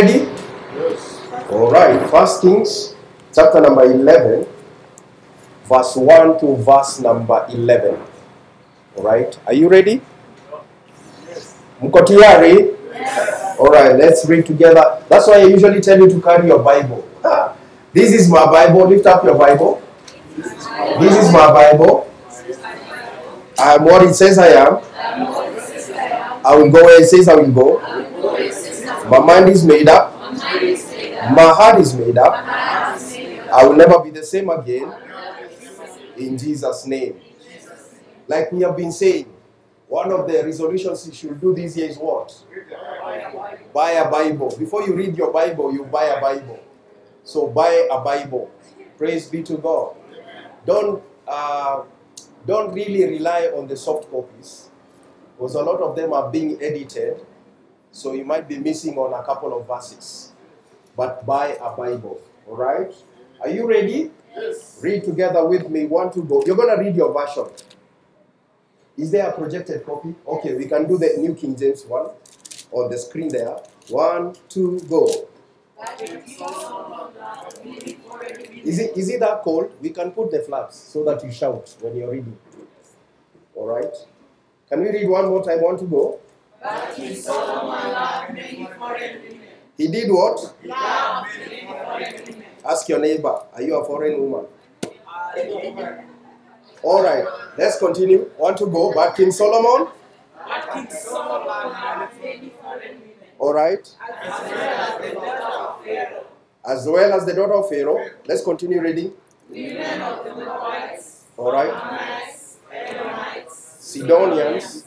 ready? Yes. All right. First Kings, chapter number 11, verse 1 to verse number 11. All right. Are you ready? Yes. Mko tayari? All right. Let's read together. That's why I usually tell you to carry your Bible. This is my Bible. Lift up your Bible. This is my Bible. I am what it says I am. I will go where it says I will go. My mind is made up. My heart is made up. I will never be the same again. In Jesus' name. Like we have been saying, one of the resolutions you should do this year is what? Buy a Bible. Before you read your Bible, you buy a Bible. So buy a Bible. Praise be to God. Don't uh, don't really rely on the soft copies because a lot of them are being edited. So you might be missing on a couple of verses. But buy a Bible. All right? Are you ready? Yes. Read together with me. One, two, go. You're going to read your version. Is there a projected copy? Okay, we can do the New King James one on the screen there. One, two, go. Is it is it that cold? We can put the flaps so that you shout when you're reading. All right. Can we read one more time? One to go. But King Solomon loved many foreign women. He did what? Ask your neighbor. Are you a foreign woman? All right. Let's continue. One to go. But King Solomon. But King Solomon loved many foreign women. All right. As well as the daughter of Pharaoh, As well as the daughter of Pharaoh. Let's continue reading. women of the Moabites, All right. Sidonians.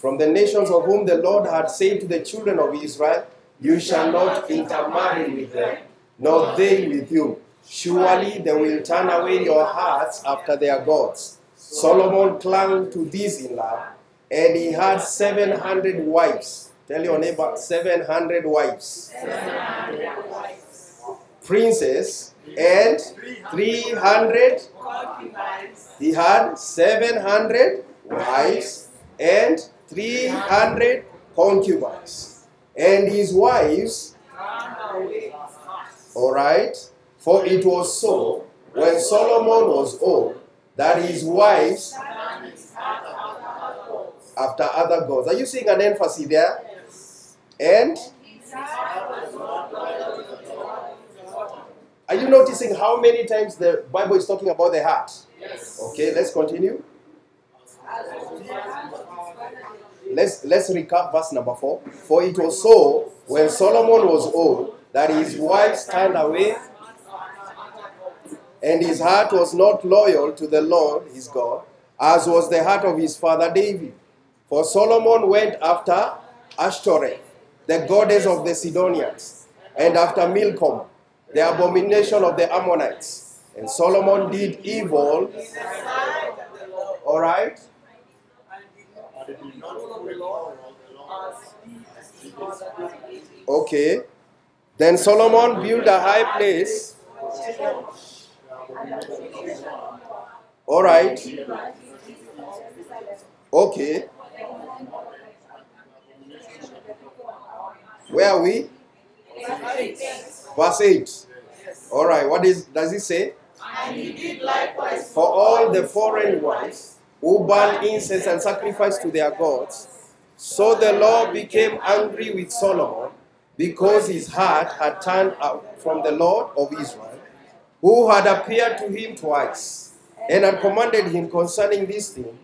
From the nations of whom the Lord had said to the children of Israel, You shall not intermarry with them, nor they with you. Surely they will turn away your hearts after their gods. Solomon clung to this in love, and he had 700 wives. Tell your neighbor, 700 wives, princes, and 300 Concubines, he had 700 wives and 300 concubines. And his wives, ran away his heart. all right, for it was so when Solomon was old that his wives Ran his heart after other gods. after other gods. Are you seeing an emphasis there? And His heart was not loyal to the Lord his God. are you noticing how many times the Bible is talking about the heart? Yes. Okay, let's continue. Let's let's recap verse number four. For it was so when Solomon was old that his wives turned away, and his heart was not loyal to the Lord his God, as was the heart of his father David. For Solomon went after Ashtoreth, the goddess of the Sidonians, and after Milcom, the abomination of the Ammonites. And Solomon did evil. All right. And did not follow the Lord as his father David. Okay. Then Solomon built a high place. All right. Okay. Where are we? Verse 8. All right. What is does it say? And he did likewise For all the foreign wives who burn incense and sacrifice to their gods. So the Lord became angry with Solomon because his heart had turned out from the Lord of Israel, who had appeared to him twice and had commanded him concerning this thing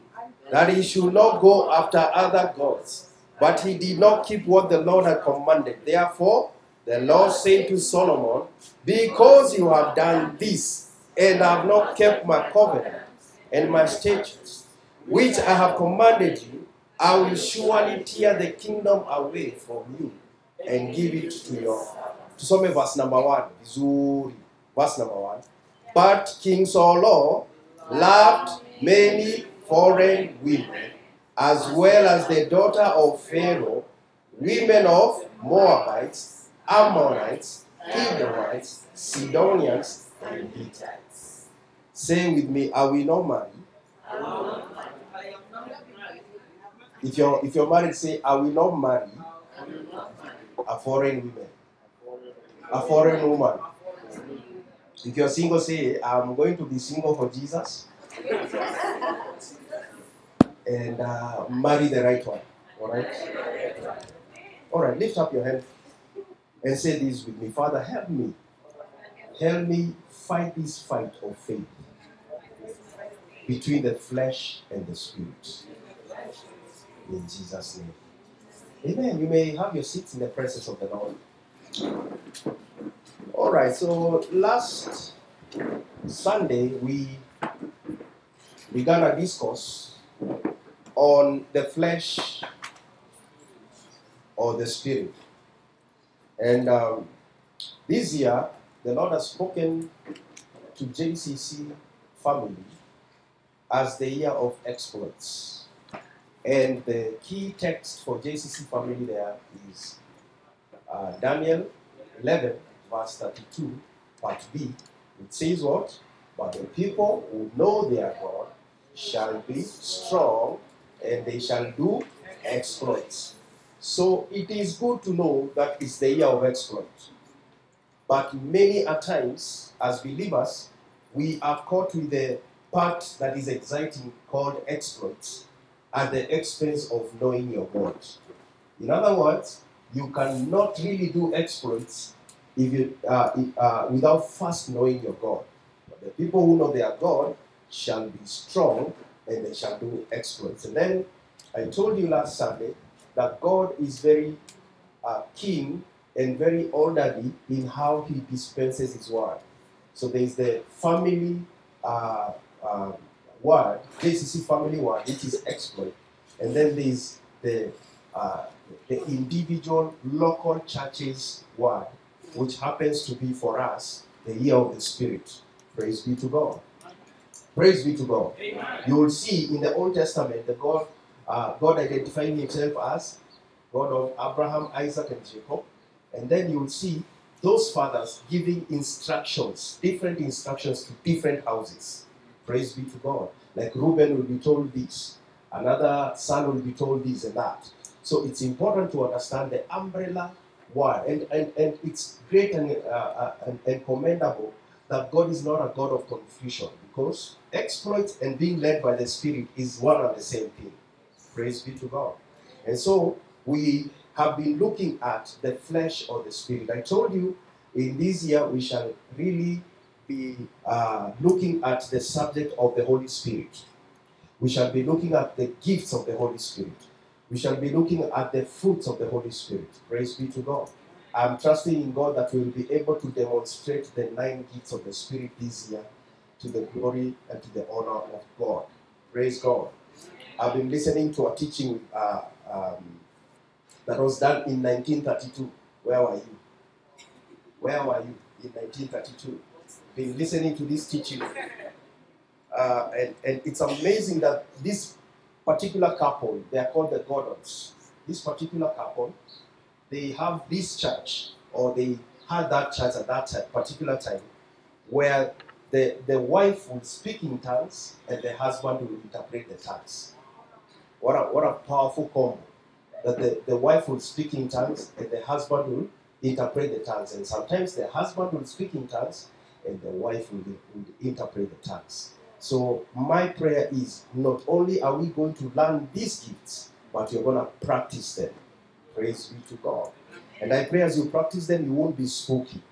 that he should not go after other gods. But he did not keep what the Lord had commanded. Therefore, the Lord said to Solomon, Because you have done this and have not kept my covenant and my statutes, which I have commanded you, I will surely tear the kingdom away from you and give it to your. Tusome verse number one. Verse number one. But King Solomon loved many foreign women, as well as the daughter of Pharaoh, women of Moabites, Ammonites, Edomites, Sidonians, and Hittites. Say with me, I will not marry. If you're if you're married, say, I will not marry A foreign woman. A foreign woman. If you're single, say, I'm going to be single for Jesus and uh, marry the right one. All right? All right, lift up your hand and say this with me Father, help me. Help me fight this fight of faith between the flesh and the spirit. In Jesus' name. Amen. You may have your seats in the presence of the Lord. All right, so last Sunday we began a discourse on the flesh or the spirit. And um, this year, the Lord has spoken to JCC family as the year of exploits. And the key text for JCC family there is uh, Daniel 11, verse 32, part B. It says what? But the people who know their God shall be strong and they shall do exploits. So it is good to know that it's the year of exploit. But many a times, as believers, we are caught with the part that is exciting called exploits at the expense of knowing your God. In other words, you cannot really do exploits if you, uh, uh, without first knowing your God. But the people who know their God shall be strong and they shall do exploits. And then I told you last Sunday that God is very uh, keen and very orderly in how He dispenses His word. So there is the family uh, uh, word, JCC family word, which is exploit, and then there is the uh, the individual local churches word, which happens to be for us the year of the Spirit. Praise be to God. Praise be to God. You will see in the Old Testament the God, uh, God identifying Himself as God of Abraham, Isaac, and Jacob, and then you will see those fathers giving instructions, different instructions to different houses. Praise be to God. Like Reuben will be told this, another son will be told this and that. So it's important to understand the umbrella word, and, and, and it's great and, uh, uh, and, and commendable that God is not a God of confusion because exploits and being led by the Spirit is one and the same thing. Praise be to God. And so we have been looking at the flesh or the spirit. I told you in this year we shall really be uh, looking at the subject of the Holy Spirit. We shall be looking at the gifts of the Holy Spirit. We shall be looking at the fruits of the Holy Spirit. Praise be to God. I'm trusting in God that we will be able to demonstrate the nine gifts of the Spirit this year to the glory and to the honor of God. Praise God. I've been listening to a teaching uh, um, that was done in 1932. Where were you? Where were you in 1932? Been listening to this teaching. Uh, and, and it's amazing that this particular couple, they are called the Gordons. This particular couple, they have this church, or they had that church at that time, particular time, where the, the wife would speak in tongues and the husband would interpret the tongues. What a, what a powerful combo. That the, the wife would speak in tongues and the husband will interpret the tongues. And sometimes the husband will speak in tongues and the wife will, will interpret the tongues. So my prayer is not only are we going to learn these gifts, but you're going to practice them. Praise be to God. And I pray as you practice them, you won't be spooky.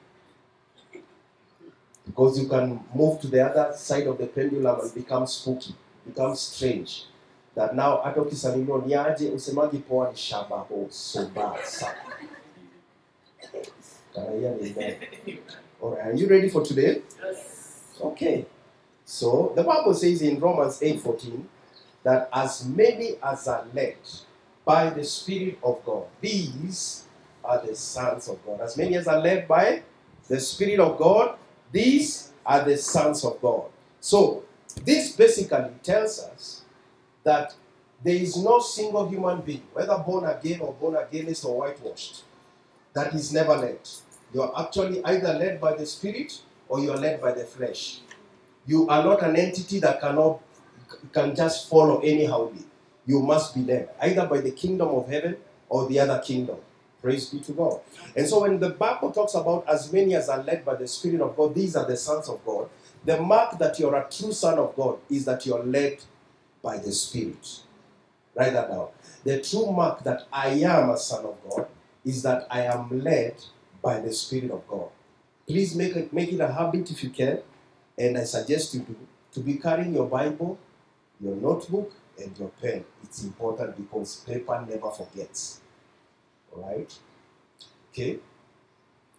Because you can move to the other side of the pendulum and become spooky, become strange. That now hata ukisalimiwa ni aje usemaji poa ni shabaho sobasa. Can I hear amen? All right, are you ready for today? Yes. Okay. So the Bible says in Romans 8:14 that as many as are led by the Spirit of God, these are the sons of God. As many as are led by the Spirit of God, these are the sons of God. So this basically tells us that there is no single human being, whether born again or born againist or whitewashed, that is never led. You are actually either led by the Spirit or you are led by the flesh. You are not an entity that cannot can just follow anyhow. You must be led either by the kingdom of heaven or the other kingdom. Praise be to God. And so when the Bible talks about as many as are led by the Spirit of God, these are the sons of God. The mark that you're a true son of God is that you're led by the Spirit. Write that down. The true mark that I am a son of God is that I am led by the Spirit of God. Please make it, make it a habit if you can. And I suggest you to, to be carrying your Bible, your notebook, and your pen. It's important because paper never forgets. All right? Okay?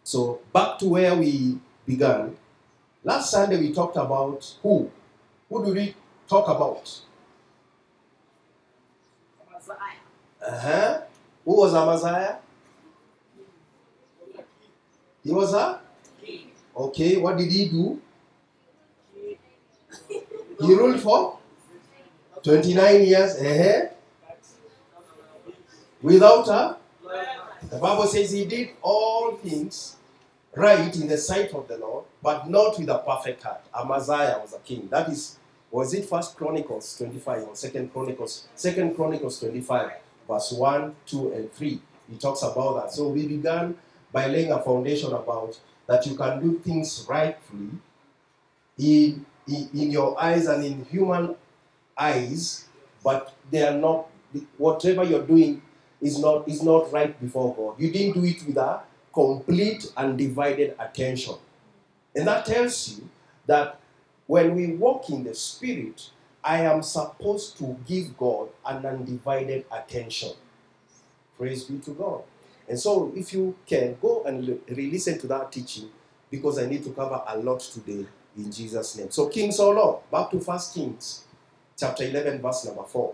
So, back to where we began. Last Sunday we talked about who? Who do we talk about? Amaziah. Uh-huh. Who was Amaziah? He was a? King. Okay, what did he do? He ruled for 29 years uh without a. The Bible says he did all things right in the sight of the Lord, but not with a perfect heart. Amaziah was a king. That is, was it First Chronicles 25 or Second Chronicles? Second Chronicles 25, verse 1, 2, and 3. He talks about that. So we began by laying a foundation about that you can do things rightfully in, in, in your eyes and in human eyes, but they are not whatever you're doing is not is not right before God. You didn't do it with a complete and divided attention. And that tells you that when we walk in the spirit, I am supposed to give God an undivided attention. Praise be to God. And so, if you can go and re listen to that teaching, because I need to cover a lot today in Jesus' name. So, King Solomon, back to First Kings, chapter 11, verse number 4.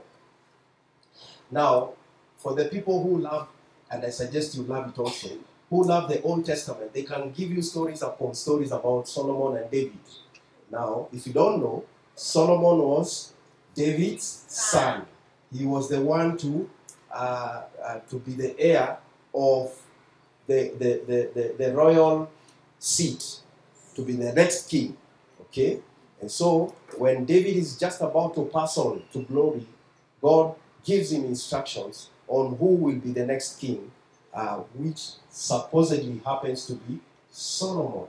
Now, for the people who love, and I suggest you love it also, who love the Old Testament, they can give you stories upon stories about Solomon and David. Now, if you don't know, Solomon was David's son. He was the one to uh, uh, to be the heir of the, the, the, the, the royal seat, to be the next king. Okay? And so, when David is just about to pass on to glory, God gives him instructions on who will be the next king, uh, which supposedly happens to be Solomon.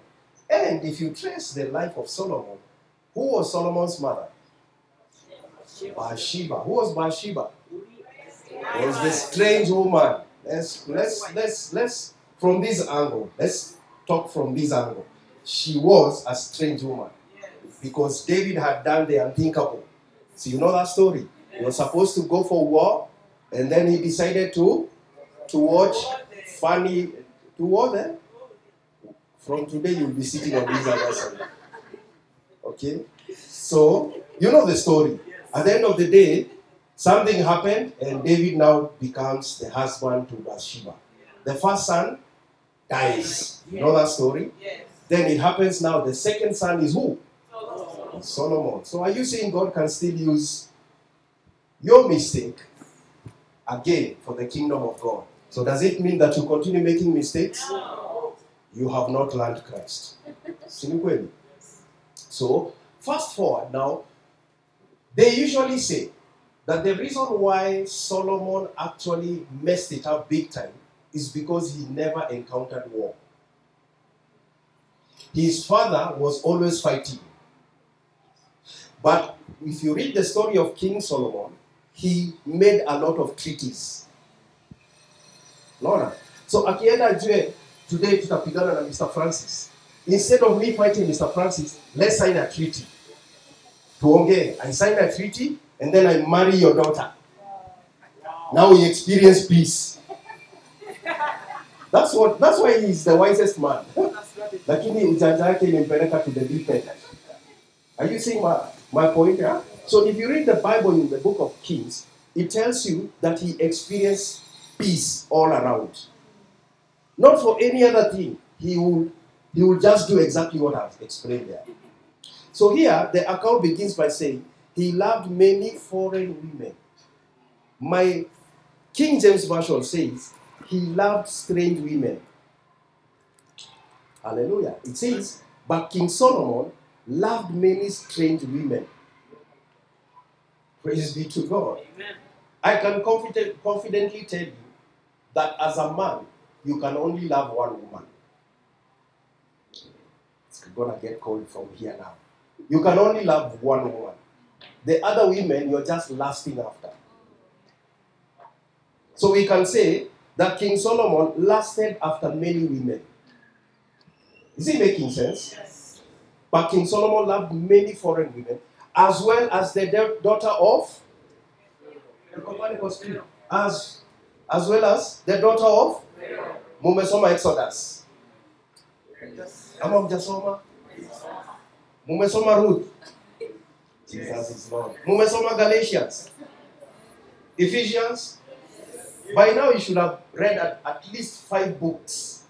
And if you trace the life of Solomon, who was Solomon's mother? Bathsheba. Who was Bathsheba? was the strange woman. Let's let's let's let's from this angle. Let's talk from this angle. She was a strange woman because David had done the unthinkable. So you know that story. He was supposed to go for war, and then he decided to to watch funny to what then? From today you'll be sitting on this other side. Okay? So you know the story. At the end of the day, something happened, and David now becomes the husband to Bathsheba. The first son dies. You know that story? Yes. Then it happens now. The second son is who? Solomon. So are you saying God can still use your mistake again for the kingdom of God? So does it mean that you continue making mistakes? You have not learned Christ. So fast forward now. They usually say that the reason why Solomon actually messed it up big time is because he never encountered war. His father was always fighting. But if you read the story of King Solomon, he made a lot of treaties. Lona. So akienda ajue today tutapigana na Mr. Francis. Instead of me fighting Mr. Francis, let's sign a treaty. Tuongee. I sign a treaty and then I marry your daughter. Now we experience peace. That's what that's why he's the wisest man. The. Are you seeing my, my point here? So if you read the Bible in the book of Kings, it tells you that he experienced peace all around. Not for any other thing. He will he will just do exactly what I've explained there. So here the account begins by saying he loved many foreign women. My King James Version says he loved strange women. Hallelujah. It says, but King Solomon loved many strange women. Praise be to God. Amen. I can confident, confidently tell you that as a man, you can only love one woman. It's gonna get cold from here now. You can only love one woman. The other women you're just lusting after. So we can say that King Solomon lusted after many women. Is it making sense? Yes. But King Solomon loved many foreign women, as well as the da- daughter of as as well as the daughter of mumesoma Exodus. Ama mjasoma? Mumesoma Ruth. Jesus is Lord. Mumesoma Galatians. Ephesians. By now you should have read at, at least five books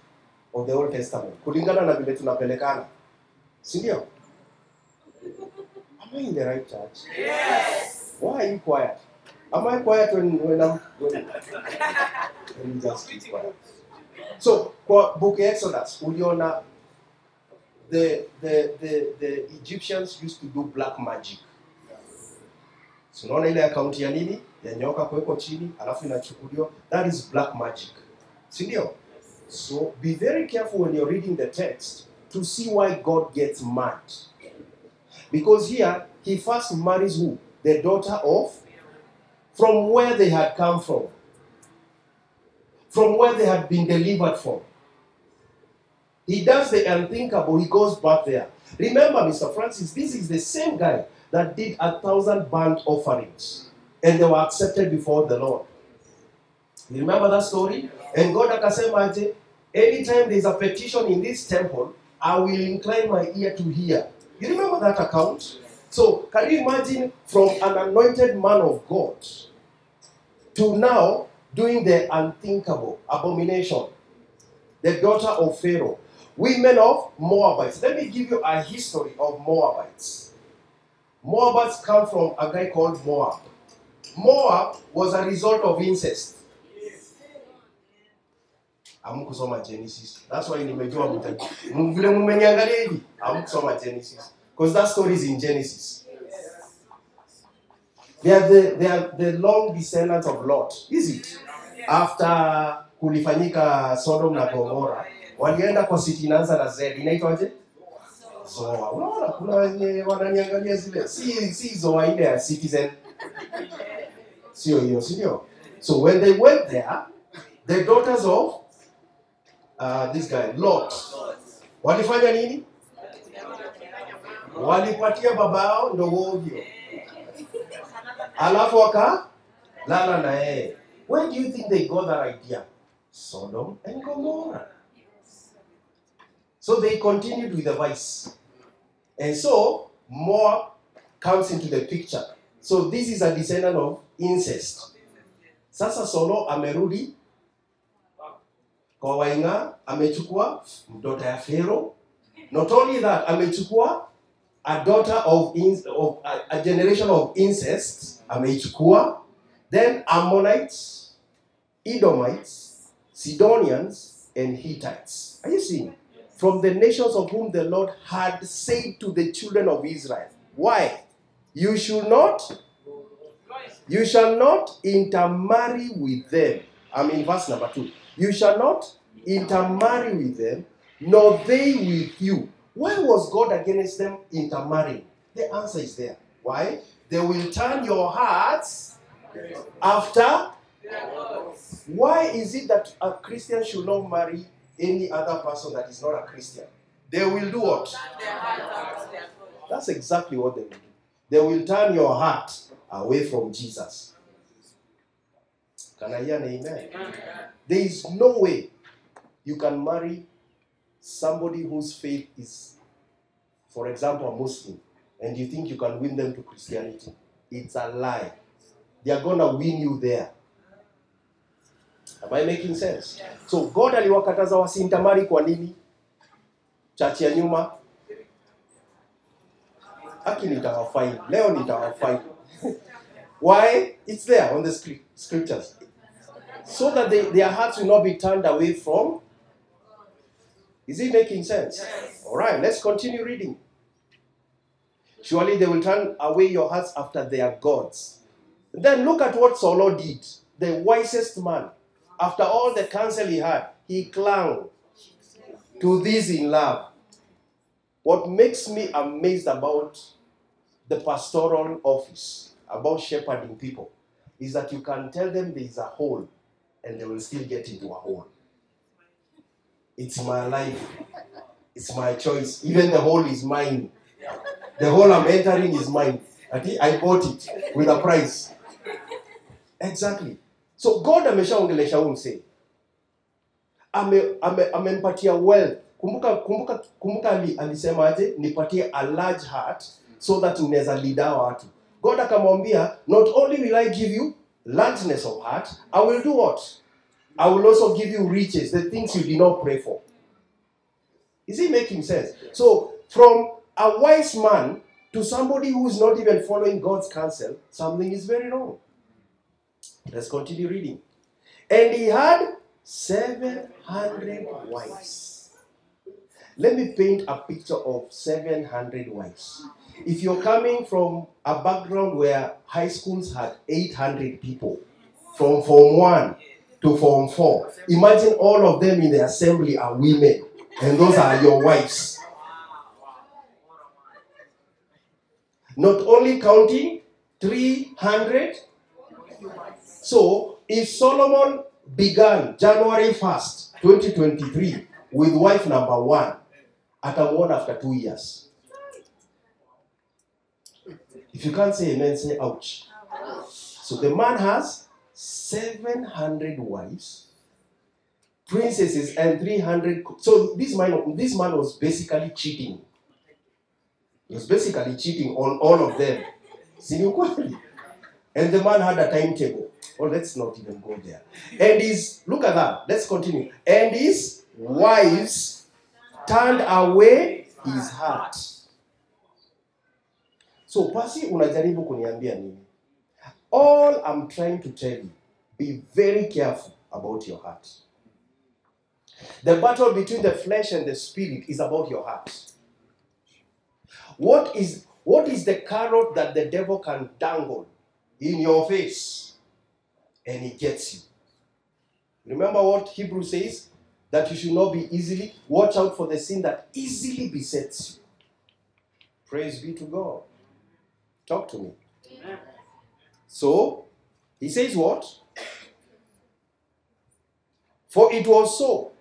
of the Old Testament. Kulingana na vile tunapelekana. Si ndio? Am I in the right church? Yes. Why are you quiet? Am I quiet when, when I'm when, when just be quiet? So kwa book Exodus uliona the, the, the, the Egyptians used to do black magic. Unaona ile akaunti ya nini ya nyoka kuwekwa chini alafu inachukuliwa that is black magic. Si ndio? So be very careful when you're reading the text to see why God gets mad. Because here he first marries who? The daughter of from where they had come from, from where they had been delivered from. He does the unthinkable, he goes back there. Remember, Mr. Francis, this is the same guy that did a thousand burnt offerings and they were accepted before the Lord. You remember that story? And God akasema aje, anytime there's a petition in this temple, I will incline my ear to hear. You remember that account? So, can you imagine from an anointed man of God to now doing the unthinkable abomination? The daughter of Pharaoh, women of Moabites. Let me give you a history of Moabites. Moabites come from a guy called Moab. Moab was a result of incest. Hamkusoma Genesis. That's why nimejua vile mmeniangalia hivi hamkusoma Genesis. Because that story is in Genesis. They are the, they are the long descendants of Lot. Is it? After kulifanyika Sodom na Gomora, walienda kwa city inaanza na Z. Inaitwaje? Zoa. Unaona kuna wenye wananiangalia zile. Si si Zoa ile ya Citizen. Sio hiyo, si ndio? So when they went there, the daughters of uh, this guy Lot walifanya nini? Walipatia babao ndogo ndogogio, alafu wakalala na yeye. Where do you think they got that idea? Sodom and Gomorrah. So they continued with the vice. And so more comes into the picture. So this is a descendant of incest. Sasa Solo amerudi kwa Wainga, amechukua mtoto ya Pharaoh. Not only that, amechukua a daughter of, in, of a, a generation of incest, ameichukua. Then Ammonites, Edomites, Sidonians, and Hittites. Are you seeing? From the nations of whom the Lord had said to the children of Israel, Why? You should not you shall not intermarry with them. I'm in verse number two. You shall not intermarry with them, nor they with you. Why was God against them intermarrying? The answer is there. Why? They will turn your hearts after. Why is it that a Christian should not marry any other person that is not a Christian? They will do what? That's exactly what they will do. They will turn your heart away from Jesus. Can I hear an amen? There is no way you can marry somebody whose faith is, for example, a Muslim, and you think you can win them to Christianity. It's a lie. They are gonna win you there. Am I making sense? So God aliwakataza wasintamari kwa nini? Chachi ya nyuma. Haki nitawafaini. Leo nitawafaini. Why? It's there on the scrip- scriptures. So that they, their hearts will not be turned away from. Is it making sense? All right, let's continue reading. Surely they will turn away your hearts after their gods. Then look at what Solo did, the wisest man. After all the counsel he had, he clung to this in love. What makes me amazed about the pastoral office, about shepherding people, is that you can tell them there is a hole and they will still get into a hole. It's my life. It's my choice. Even the hole is mine. The hole I'm entering is mine. I bought it with a price. Exactly. So God ameshaongelesha huu msee. Ame, ame, amempatia wealth. Kumbuka kumbuka kumbuka ali, alisemaje? Nipatie a large heart so that unaweza lead hawa watu. God akamwambia, not only will I give you largeness of heart, I will do what? I will also give you riches, the things you did not pray for. Is it making sense? So, from a wise man to somebody who is not even following God's counsel, something is very wrong. Let's continue reading. And he had 700 wives. Let me paint a picture of 700 wives. If you're coming from a background where high schools had 800 people, from Form 1 to Form 4, imagine all of them in the assembly are women, and those are your wives. Not only counting 300. So, if Solomon began January 1st, 2023, with wife number one, atamuona after two years. If you can't say amen, say ouch. So the man has 700 wives, princesses, and 300. So this man, this man was basically cheating. He was basically cheating on all of them. Ukweli? And the man had a timetable. Oh, let's not even go there. And his, look at that. Let's continue. And his wives turned away his heart. So, Pasi unajaribu kuniambia nini? All I'm trying to tell you, be very careful about your heart. The battle between the flesh and the spirit is about your heart. What is what is the carrot that the devil can dangle in your face and he gets you? Remember what Hebrew says? That you should not be easily, watch out for the sin that easily besets you. Praise be to God. Talk to me. So, he says what? For it was so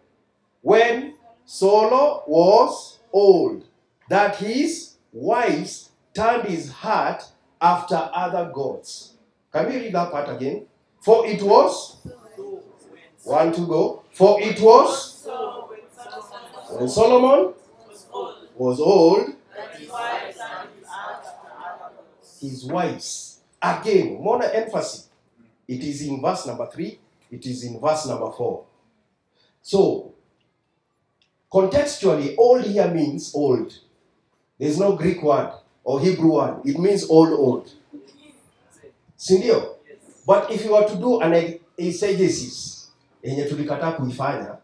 when Solo was old that his wives turned his heart after other gods. Can we read that part again? For it was one to go. For it was when Solomon was old, his wives. Again, more emphasis. It is in verse number three, it is in verse number four. So, contextually, old here means old. There's no Greek word or Hebrew word. It means old, old. Sindio? But if you were to do an exegesis, yenye tulikataa kuifanya,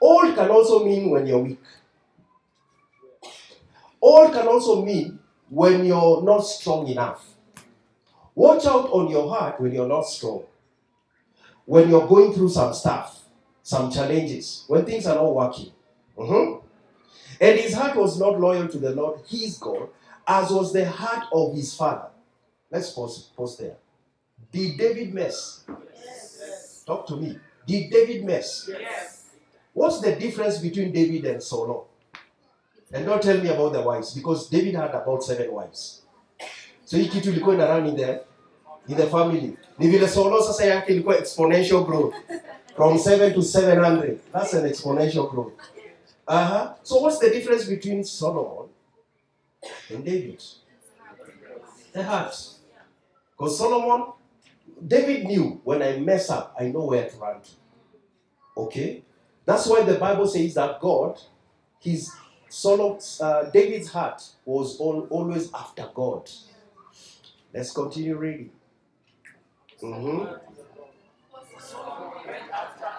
old can also mean when you're weak. Old can also mean when you're not strong enough. Watch out on your heart when you're not strong. When you're going through some stuff, some challenges, when things are not working. Mhm. And his heart was not loyal to the Lord, his God, as was the heart of his father. Let's pause, pause there. Did David mess? Talk to me. Did David mess? What's the difference between David and Saul? And don't tell me about the wives, because David had about seven wives. So kitu ilikuwa ina run in the, in the family. Ni vile Saul sasa exponential growth. From 7 to 700. That's an exponential growth. Uh-huh. So what's the difference between Solomon and David? The heart. Because Solomon, David knew when I mess up, I know where to run to. Okay? That's why the Bible says that God, his Solomon's, uh, David's heart was al- always after God. Let's continue reading. Mhm.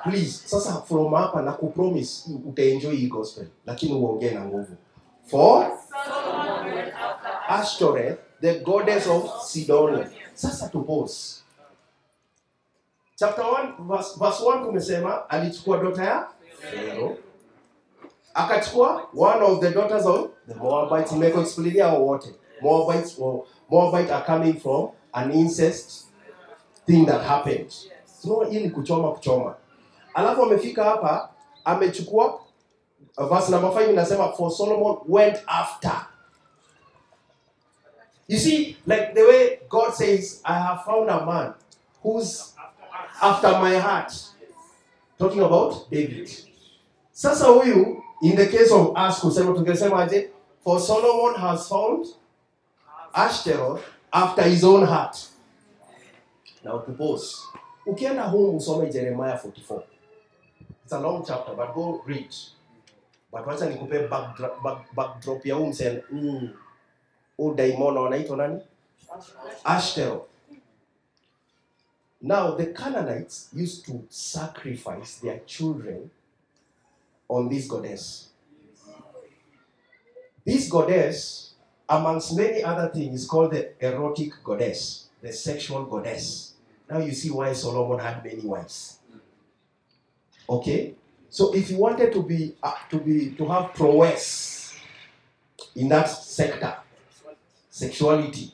Please, sasa from hapa na kupromise utaenjoy hii gospel, lakini uongee na nguvu. For Ashtoreth, the goddess of Sidonia. Sasa to pause. Chapter 1 verse, verse 1 tumesema alichukua dota ya Pharaoh akachukua one of the daughters of the Moabites. Nimekuexplainia hao wote. Moabites, or Moabite are coming from an incest thing that happened. So hii ni kuchoma kuchoma. Alafu amefika hapa amechukua verse number 5 inasema for Solomon went after. You see like the way God says I have found a man who's after my heart. Talking about David. Sasa huyu in the case of us kusema tungesema aje for Solomon has found Ashtaroth after his own heart. Now to pause. Ukienda home usome Jeremiah 44. It's a long chapter but go read. But wacha nikupe backdrop, back, backdrop ya huu. Mm. Daimona wanaitwa nani? Ashtaroth. Now the Canaanites used to sacrifice their children on this goddess. This goddess, amongst many other things, is called the erotic goddess, the sexual goddess. Now you see why Solomon had many wives. Okay, so if you wanted to be uh, to be to have prowess in that sector, sexuality,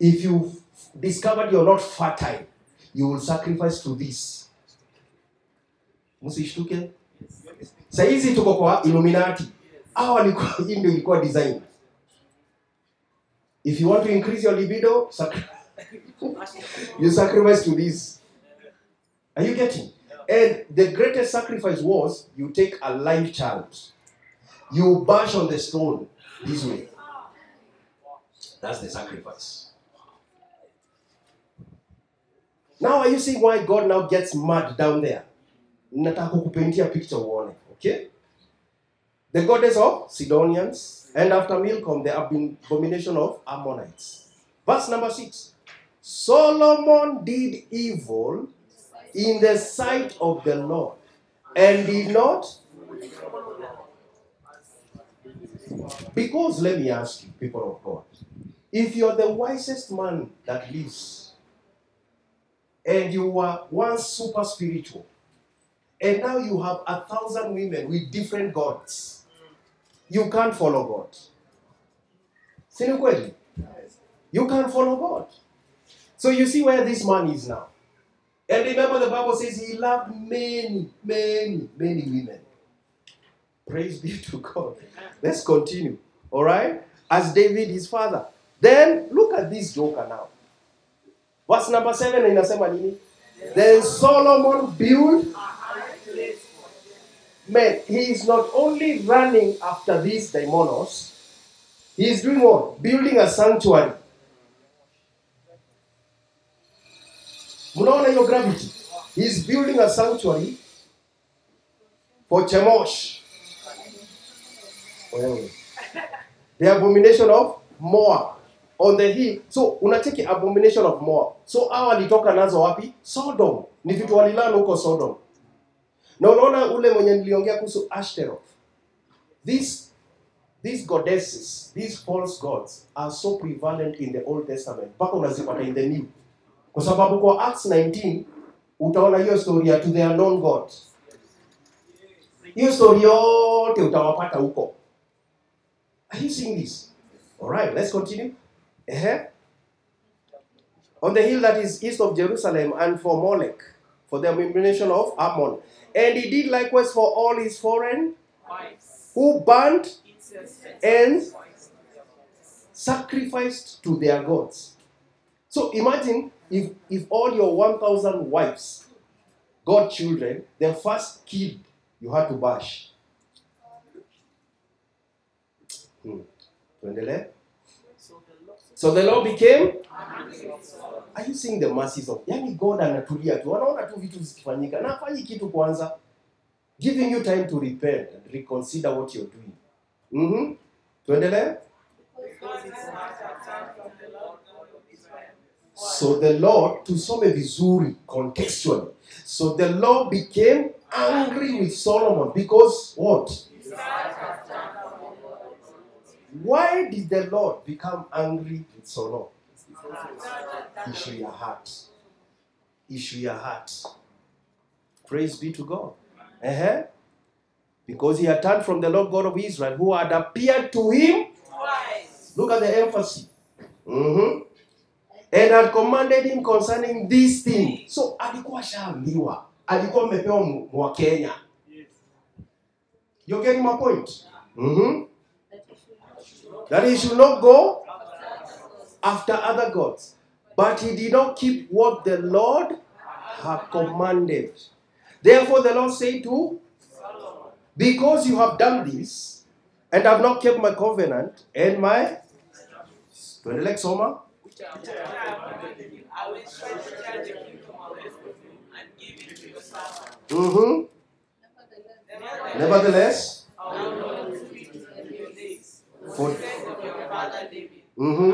if you discovered you're not fertile, you will sacrifice to this. Msishtuke. Saizi tuko kwa Illuminati. Hawa hii ndio ilikuwa design. If you want to increase your libido, you sacrifice to this. Are you getting? And the greatest sacrifice was you take a live child, you bash on the stone this way. That's the sacrifice. Now are you seeing why God now gets mad down there? Nataka kukupaintia picture uone, okay? The goddess of Sidonians, and after Milcom, the abomination of Ammonites. Verse number six. Solomon did evil in the sight of the Lord and did not. Because let me ask you, people of God, if you're the wisest man that lives, and you were once super spiritual, and now you have a thousand women with different gods, you can't follow God. You can't follow God. So you see where this man is now. And remember, the Bible says he loved many, many, many women. Praise be to God. Let's continue. All right? As David, his father. Then look at this joker now. Verse number seven inasema nini? Then Solomon built. Man, he is not only running after these daimonos, he is doing what? Building a sanctuary. Mnaona hiyo gravity? He's building a sanctuary for Chemosh. The abomination of Moab on the hill. So unacheki abomination of Moab. So hao walitoka nazo wapi? Sodom. Ni vitu walilana huko Sodom. Na unaona ule mwenye niliongea kuhusu Ashtaroth. These these goddesses, these false gods are so prevalent in the Old Testament. Mpaka unazipata in the New. Kwa sababu kwa Acts 19 utaona hiyo story ya to the unknown God. Hiyo story yote utawapata huko. Are you seeing this? All right, let's continue. Uh On the hill that is east of Jerusalem and for Molech, for the abomination of Ammon. And he did likewise for all his foreign who burnt and sacrificed to their gods. So imagine if, if all your 1,000 wives, godchildren, the first kid you had to bash. Hmm. So the law became. Are you seeing the mercies of? Yani God anatulia tu, anaona tu vitu zikifanyika na afanyi kitu kwanza, giving you time to repent and reconsider what you're doing. Mhm. Tuendelee. So the Lord, tusome vizuri contextually. So the Lord became angry with Solomon because what? Why did the Lord become angry with Solomon? Issue your heart. issue your heart. Praise be to God. Uh-huh. Because he had turned from the Lord God of Israel, who had appeared to him. Twice. Look at the emphasis. Mhm. And had commanded him concerning this thing. So alikuwa shaambiwa, alikuwa amepewa mwa Kenya. Yes. You're getting my point? Mhm. That he should not go after other gods. But he did not keep what the Lord had commanded. Therefore, the Lord said to, Because you have done this and have not kept my covenant and my. Tuendelee kusoma. Mhm. Nevertheless, for. Mhm.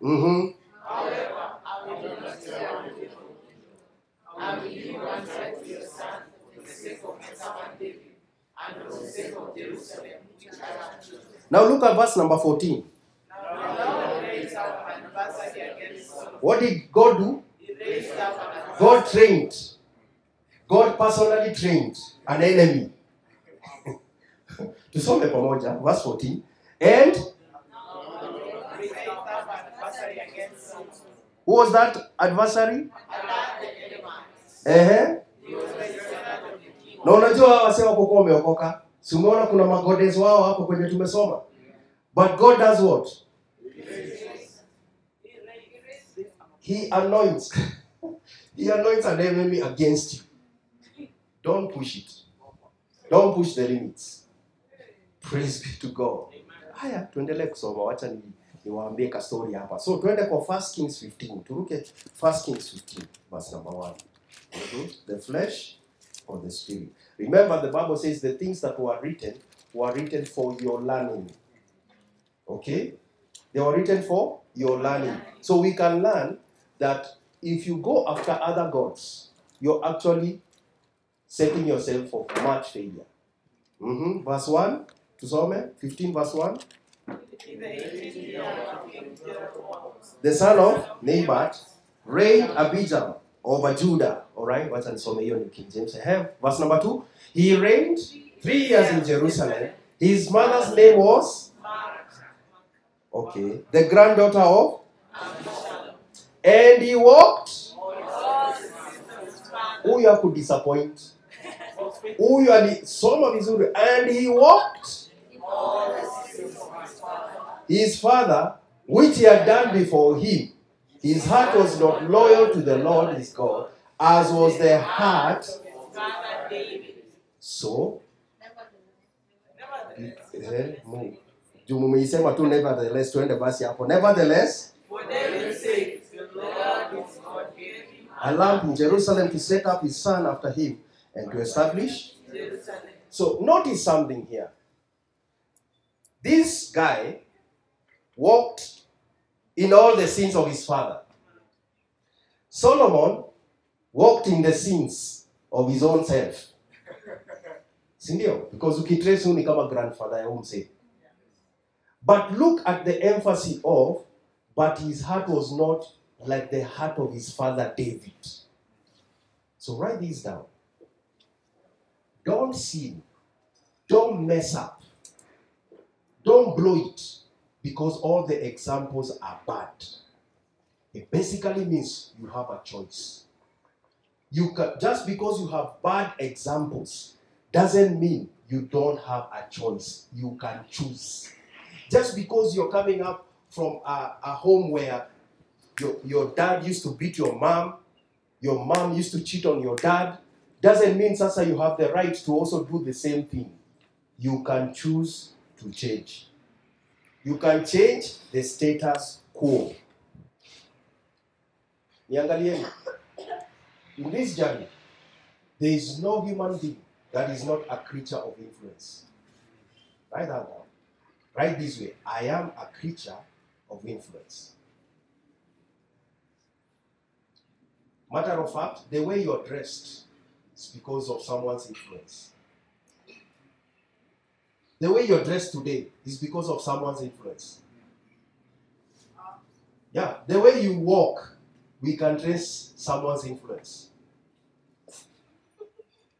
Mhm. Have chosen. Now look at verse number 14. Now the Lord raised up an adversary against Solomon. What did God do? God trained. God personally trained an enemy. Tusome pamoja, verse 14. And who was that adversary? Ehe. Na unajua wasema kukuwa wameokoka. Si umeona kuna magodes wao hapo kwenye tumesoma. But God does what? He anoints. he anoints an enemy against you. Don't push it. Don't push the limits. Praise be to God. Haya, tuendelee kusoma. Wacha ni niwaambie ka story hapa. So tuende kwa 1 Kings 15. Turuke 1 Kings 15 verse number 1. Mhm. The flesh or the spirit. Remember the Bible says the things that were written were written for your learning. Okay? They were written for your learning. So we can learn that if you go after other gods, you're actually setting yourself for much failure. Mhm. Verse 1, tusome, 15 verse 1. The 18th year of King Jeroboam, The son of Nebat reigned Abijam over Judah. All right, wacha nisome hiyo King James. Verse number 2. He reigned three years in Jerusalem. His mother's name was, okay, the granddaughter of, and he walked. Huyu hakudisappoint. Huyu alisoma vizuri. And he walked his father, which he had done before him. His heart was not loyal to the Lord his God, as was the heart. So, Nevertheless, move. Juu mumeisema tu nevertheless. Nevertheless, for the Lord a lamp in Jerusalem to set up his son after him and to establish. So, notice something here. This guy walked in all the sins of his father. Solomon walked in the sins of his own self. Sindio? Because ukitrace huyu ni ya huyu mzee. But look at the emphasis of, but his heart was not like the heart of his father David. So write this down. Don't sin. Don't mess up. Don't blow it because all the examples are bad. It basically means you have a choice. You can just because you have bad examples doesn't mean you don't have a choice. You can choose. Just because you're coming up from a, a home where your, your dad used to beat your mom, your mom used to cheat on your dad, doesn't mean Sasa you have the right to also do the same thing. You can choose to change. You can change the status quo. Niangalieni. In this journey, there is no human being that is not a creature of influence. Write that down. Write this way I am a creature of influence. Matter of fact, the way you're dressed is because of someone's influence. The way you're dressed today is because of someone's influence. Yeah, the way you walk we can trace someone's influence.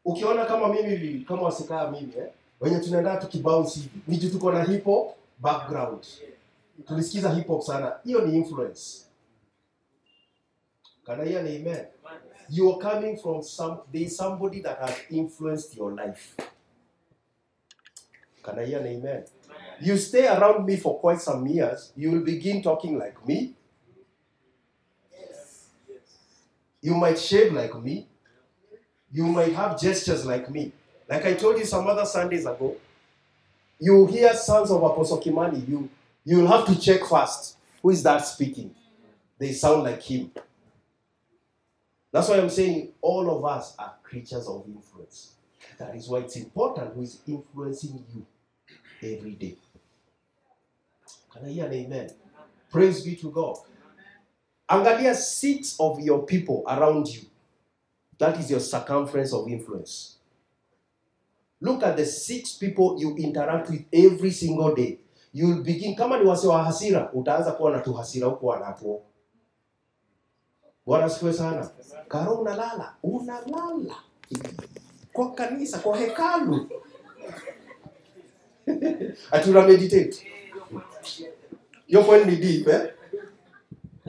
Ukiona kama mimi kama wasikaa mimi eh, wenye tunaenda tukibounce hivi, ni tuko na hip hop background, tulisikiza hip hop sana, hiyo ni influence. Can I hear amen? You are coming from some, there is somebody that has influenced your life. Can I hear an amen? You stay around me for quite some years, you will begin talking like me. You might shave like me. You might have gestures like me. Like I told you some other Sundays ago, you hear sons of Apostle Kimani, you you'll have to check first. Who is that speaking? They sound like him. That's why I'm saying all of us are creatures of influence. That is why it's important who is influencing you every day. Can I hear an amen? Praise be to God. Angalia six of your people around you. That is your circumference of influence. Look at the six people you interact with every single day. You'll begin kama ni wase wa hasira, utaanza kuwa na tuhasira huko wanapo. Bwana asifiwe sana. Karo unalala, unalala kwa kanisa, kwa hekalu. Ati una meditate. Your point ni deep, eh?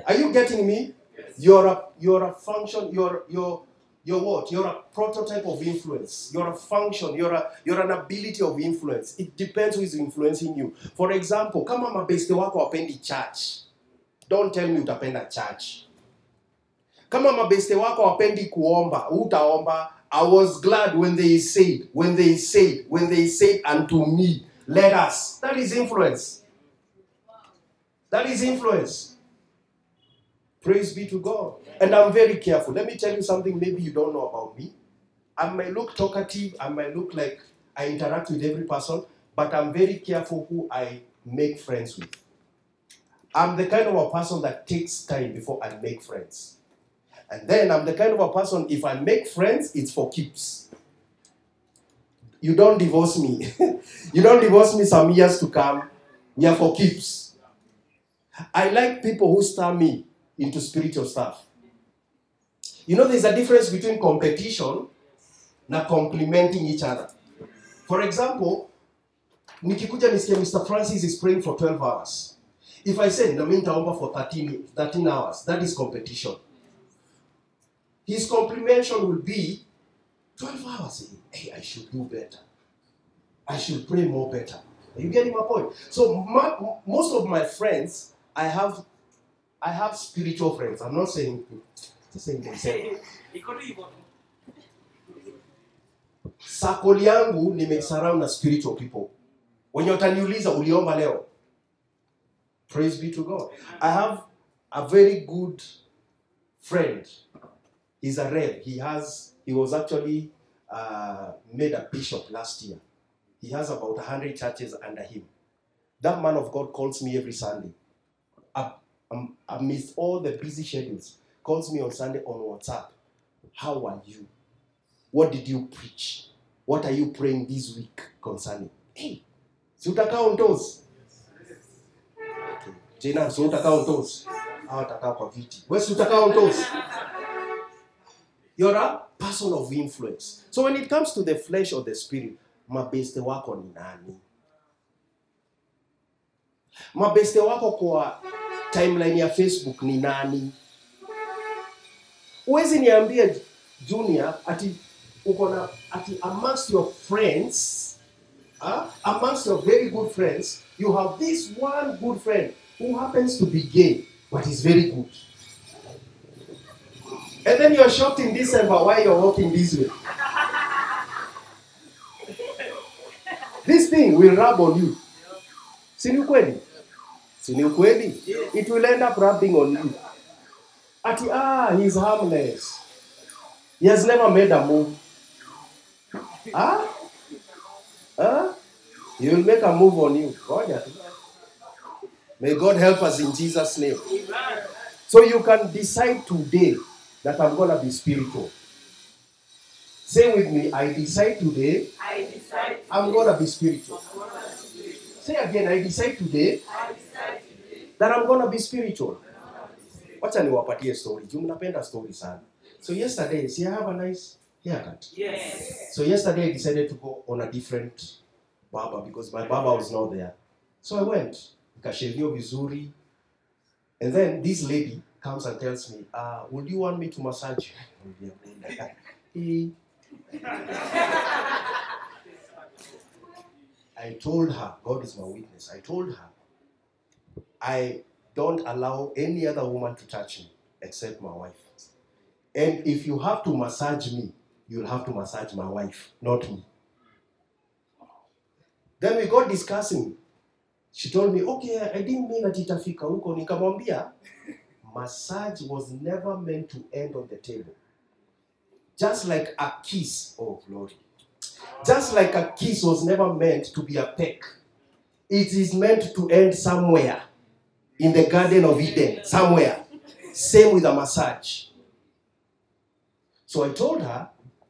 Are you getting me? You're a you're a function, you're you're you're what? You're a prototype of influence. You're a function, you're a you're an ability of influence. It depends who is influencing you. For example, kama mabeste wako wapendi church. Don't tell me utapenda church. Kama mabeste wako wapendi kuomba, utaomba. I was glad when they said, when they said, when they said unto me, let us. That is influence. That is influence. Praise be to God. And I'm very careful. Let me tell you something maybe you don't know about me. I might look talkative, I might look like I interact with every person, but I'm very careful who I make friends with. I'm the kind of a person that takes time before I make friends. And then I'm the kind of a person, if I make friends, it's for keeps. You don't divorce me. you don't divorce me some years to come. We are for keeps. I like people who stir me into spiritual stuff. You know, there's a difference between competition na complimenting each other. For example, nikikuja nisikia Mr. Francis is praying for 12 hours. If I say, na mimi nitaomba for 13, 13 hours, that is competition. His complimentation will be 12 hours. Hey, I should do better. I should pray more better. Are you getting my point? So my, most of my friends, I have, I have spiritual friends. I'm not saying, just saying themselves. iko tu hivyo tu Circle yangu nimesurround na spiritual people. Wenye wataniuliza uliomba leo. Praise be to God. I have a very good friend. He's a rev. He has he was actually uh, made a bishop last year. He has about 100 churches under him. That man of God calls me every Sunday. Up- um, amidst all the busy schedules, calls me on Sunday on WhatsApp. How are you? What did you preach? What are you praying this week concerning? Hey, si utakaa on toes? Okay. Jena, si utakaa on kwa viti. Wewe si utakaa on? You're a person of influence. So when it comes to the flesh or the spirit, mabeste wako ni nani? Mabeste wako kwa timeline ya Facebook ni nani? Huwezi niambia Junior ati uko na ati amongst your friends uh, amongst your very good friends you have this one good friend who happens to be gay but is very good and then you're shocked in December. Why you're walking this way? This thing will rub on you. Si ni ukweli si ni ukweli it will end up rubbing on you. Ati ah he's harmless. He has never made a move. Ah? Ah? He will make a move on you. Tu. may god help us in jesus name. So you can decide today that i'm gonna be spiritual. Say with me i decide today I decide i'm gonna be spiritual. Say again i decide today I decide today that i'm gonna be spiritual. Wacha niwapatie story juu mnapenda story sana. So yesterday see i have a nice haircut. Yes. so yesterday i decided to go on a different barber because my barber was not there. So i went nikashevio vizuri. And then this lady comes and tells me uh, would you want me to massage you Eh. I told her, God is my witness. I told her, I don't allow any other woman to touch me except my wife. And if you have to massage me, you'll have to massage my wife, not me. Then we got discussing. She told me, okay, I didn't mean that itafika huko. Nikamwambia, massage was never meant to end on the table. Just like a kiss, oh glory. Just like a kiss was never meant to be a peck, it is meant to end somewhere in the Garden of Eden, somewhere. Same with a massage. So I told her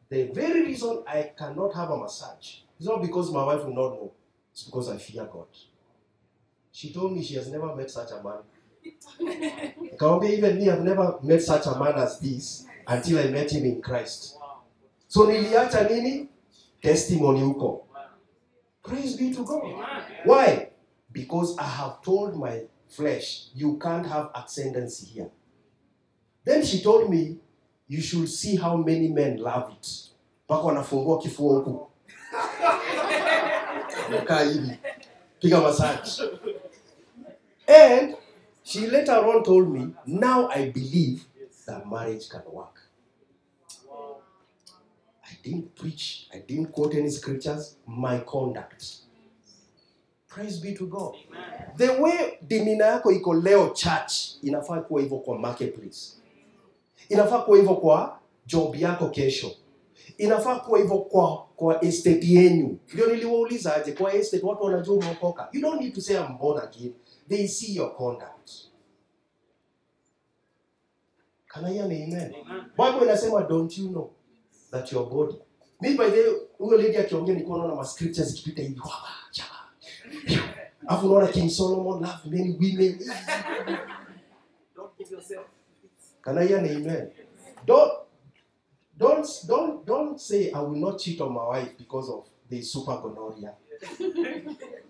the very reason I cannot have a massage is not because my wife will not know, it's because I fear God. She told me she has never met such a man. Nikamwambia, even me, I've never met such a man as this until I met him in Christ. So niliacha nini? Testimony huko. Praise be to God. Why? Because I have told my flesh, you can't have ascendancy here. Then she told me, you should see how many men love it. Mpaka wanafungua kifua huku. Wakaa hivi. Piga massage. And she later on told me, now I believe that marriage can work. I didn't preach, I didn't quote any scriptures, my conduct. Praise be to God. The way demeanor yako iko leo church inafaa kuwa hivyo kwa marketplace. Inafaa kuwa hivyo kwa job yako kesho. Inafaa kuwa hivyo kwa kwa estate yenyu. Ndio niliwauliza aje kwa estate watu wanajua umeokoka. You don't need to say I'm born again. They see your conduct. Can I hear an amen? Bible inasema don't you know that your body. Mi by the huyo lady akiongea nilikuwa naona ma scriptures zikipita hivi. Alafu unaona King Solomon loved many women. Don't give yourself. Can I hear an amen? Don't don't don't don't say I will not cheat on my wife because of the super gonorrhea.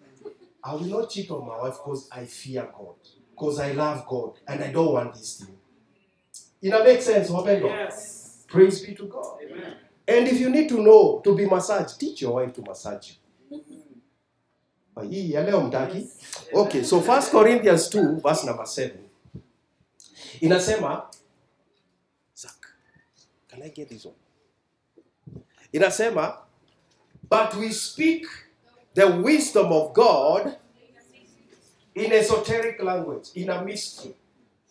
I will not cheat on my wife because I fear God. Because I love God and I don't want this thing. It make sense, wapendwa? Yes. Praise be to God. Amen. And if you need to know to be massaged, teach your wife to massage you. Hii ya leo mtaki? Okay, so 1 Corinthians 2 verse number 7. Inasema Zach, can I get this one? Inasema but we speak the wisdom of God in esoteric language, in a mystery.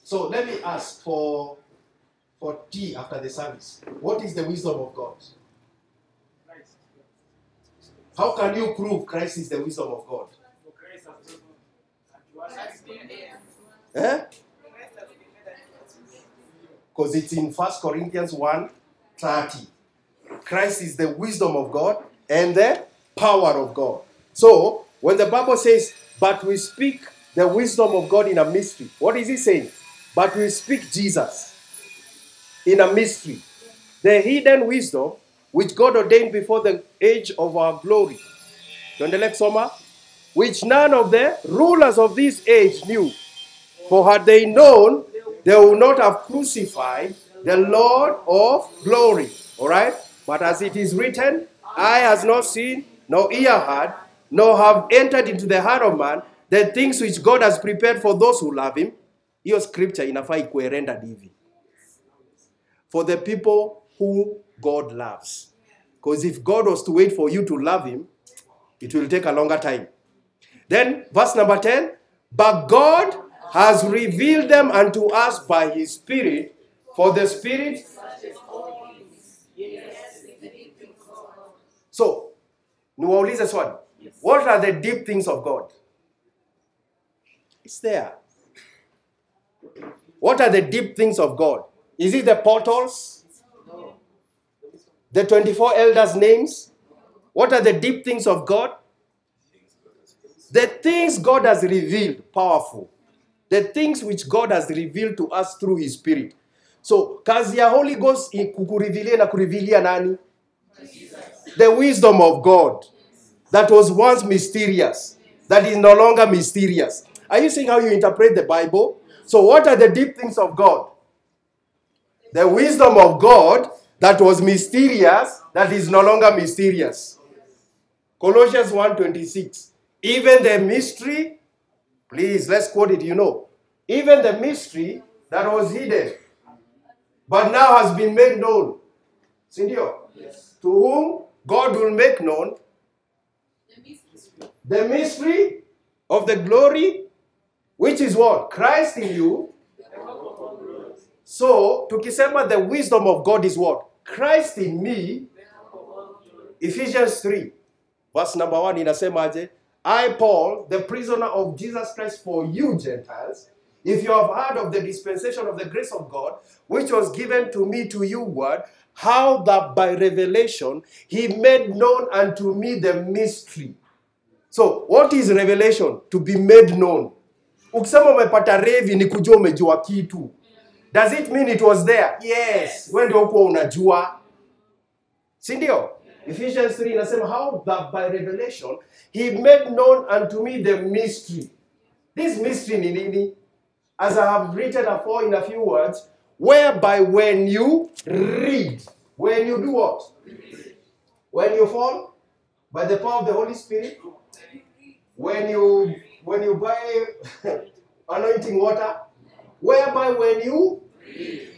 So let me ask for for tea after the service. What is the wisdom of God? How can you prove Christ is the wisdom of God? Eh? Because it's in 1 Corinthians 1 30. Christ is the wisdom of God and the power of God. So, when the Bible says, but we speak the wisdom of God in a mystery, what is he saying? But we speak Jesus in a mystery. The hidden wisdom which God ordained before the age of our glory. Tuendelee kusoma. Which none of the rulers of this age knew. For had they known, they would not have crucified the Lord of glory. All right? But as it is written, eye has not seen, nor ear heard, nor have entered into the heart of man the things which God has prepared for those who love him. Hiyo scripture inafaa ikuwe rendered hivi. For the people who God loves. Because if God was to wait for you to love him, it will take a longer time. Then, verse number 10 But God has revealed them unto us by his Spirit, for the Spirit. So, niwaulize swali. What are the deep things of God? It's there. What are the deep things of God? Is it the portals? The 24 elders' names? What are the deep things of God? The things God has revealed, powerful. the things which God has revealed to us through his spirit. So, kazi ya Holy Ghost i- kukurevealia na kurevealia nani? The wisdom of God that was once mysterious, that is no longer mysterious. Are you seeing how you interpret the Bible? So, what are the deep things of God? The wisdom of God that was mysterious, that is no longer mysterious. Colossians 1:26. Even the mystery, please let's quote it, you know. Even the mystery that was hidden, but now has been made known. Sindio? To whom God will make known the mystery of the glory, which is what? Christ in you. So, tukisema the wisdom of God is what? Christ in me. Ephesians 3, verse number 1 inasemaje? I, Paul, the prisoner of Jesus Christ for you Gentiles, if you have heard of the dispensation of the grace of God, which was given to me to you, word, how that by revelation he made known unto me the mystery. So, what is revelation? To be made known. Ukisema umepata revi ni kujua umejua kitu. Does it mean it was there? Yes. Wewe ndio uko unajua. Si ndio? Ephesians 3 inasema how that by revelation he made known unto me the mystery. This mystery ni nini? As I have written afore in a few words, whereby when you read, when you do what? When you fall by the power of the Holy Spirit, when you when you buy anointing water, whereby when you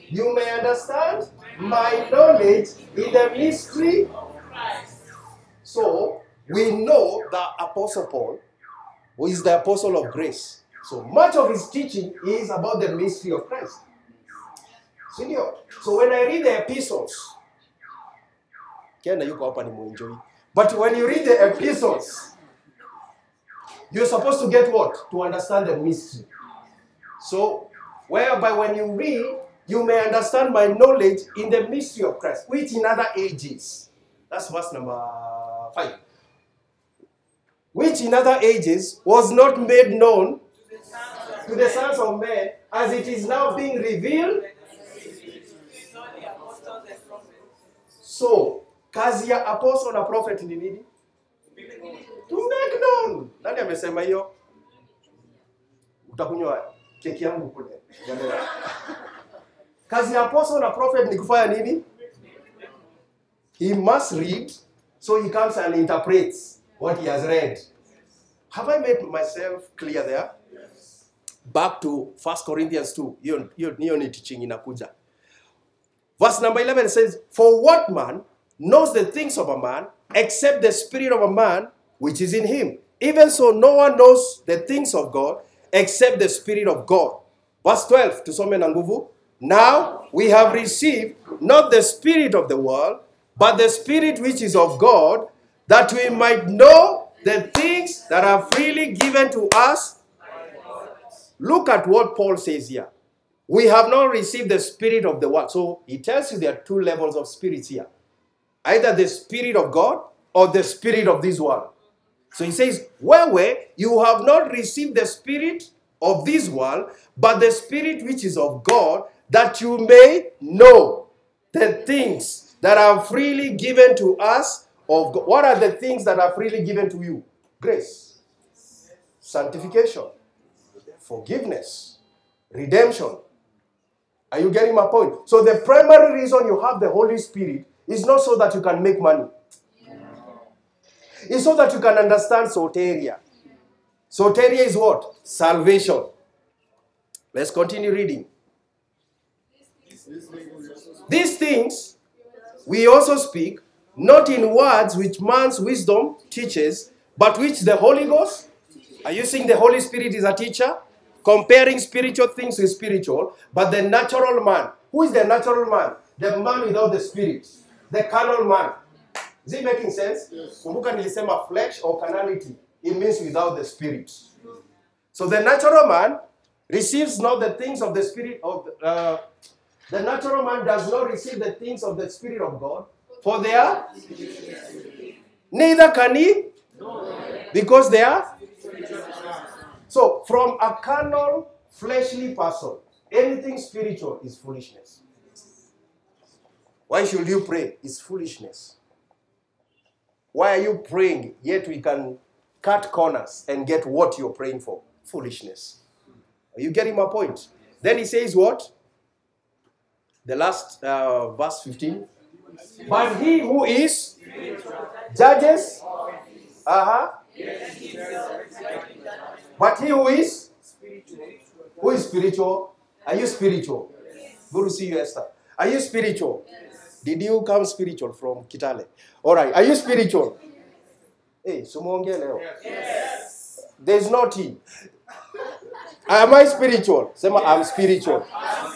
you may understand my knowledge in the mystery. Of Christ, so we know that Apostle Paul who is the apostle of grace. So much of his teaching is about the mystery of Christ. So when I read the epistles, Kena yuko hapa ni muenjoy. But when you read the epistles, you're supposed to get what? To understand the mystery. So, whereby when you read, you may understand my knowledge in the mystery of Christ, which in other ages. That's verse number five. Which in other ages was not made known to the sons of men, as it is now being revealed. So kazi ya apostle na prophet ni nini? To make known. Nani amesema hiyo? Utakunywa keki yangu kule. Kazi ya apostle na prophet ni kufanya nini? He must read, so he comes and interprets what he has read. Have I made myself clear there? Back to 1 Corinthians 2. Hiyo hiyo- hiyo ni teaching inakuja. Verse number 11 says, For what man knows the things of a man except the spirit of a man which is in him? Even so, no one knows the things of God except the spirit of God. Verse 12, tusome na nguvu. Now we have received not the spirit of the world, but the spirit which is of God, that we might know the things that are freely given to us. Look at what Paul says here. We have not received the spirit of the world. So he tells you there are two levels of spirits here either the spirit of God or the spirit of this world. So he says, Whereway you have not received the spirit of this world, but the spirit which is of God, that you may know the things that are freely given to us of God. What are the things that are freely given to you? Grace, sanctification, forgiveness, redemption. Are you getting my point? So the primary reason you have the Holy Spirit is not so that you can make money. It's so that you can understand soteria. Soteria is what? Salvation. Let's continue reading. These things we also speak, not in words which man's wisdom teaches, but which the Holy Ghost. Are you saying the Holy Spirit is a teacher? Comparing spiritual things with spiritual, but the natural man. Who is the natural man? The man without the spirit. The carnal man. Is it making sense? Kumbuka nilisema flesh or carnality. It means without the spirit. So the natural man receives not the things of the spirit of uh, the natural man does not receive the things of the spirit of God, for they are neither can he because they are so from a carnal fleshly person, anything spiritual is foolishness. Why should you pray? It's foolishness. Why are you praying yet we can cut corners and get what you're praying for? Foolishness. Are you getting my point? Then he says what? The last uh, verse 15. But he who is judges, uh huh. But he who is who is spiritual? Are you spiritual? To see you, Esther. Are you spiritual? Did you come spiritual from Kitale? All right. Are you spiritual? Hey, sumonge leo. There's no. Am I spiritual? Sema I'm spiritual.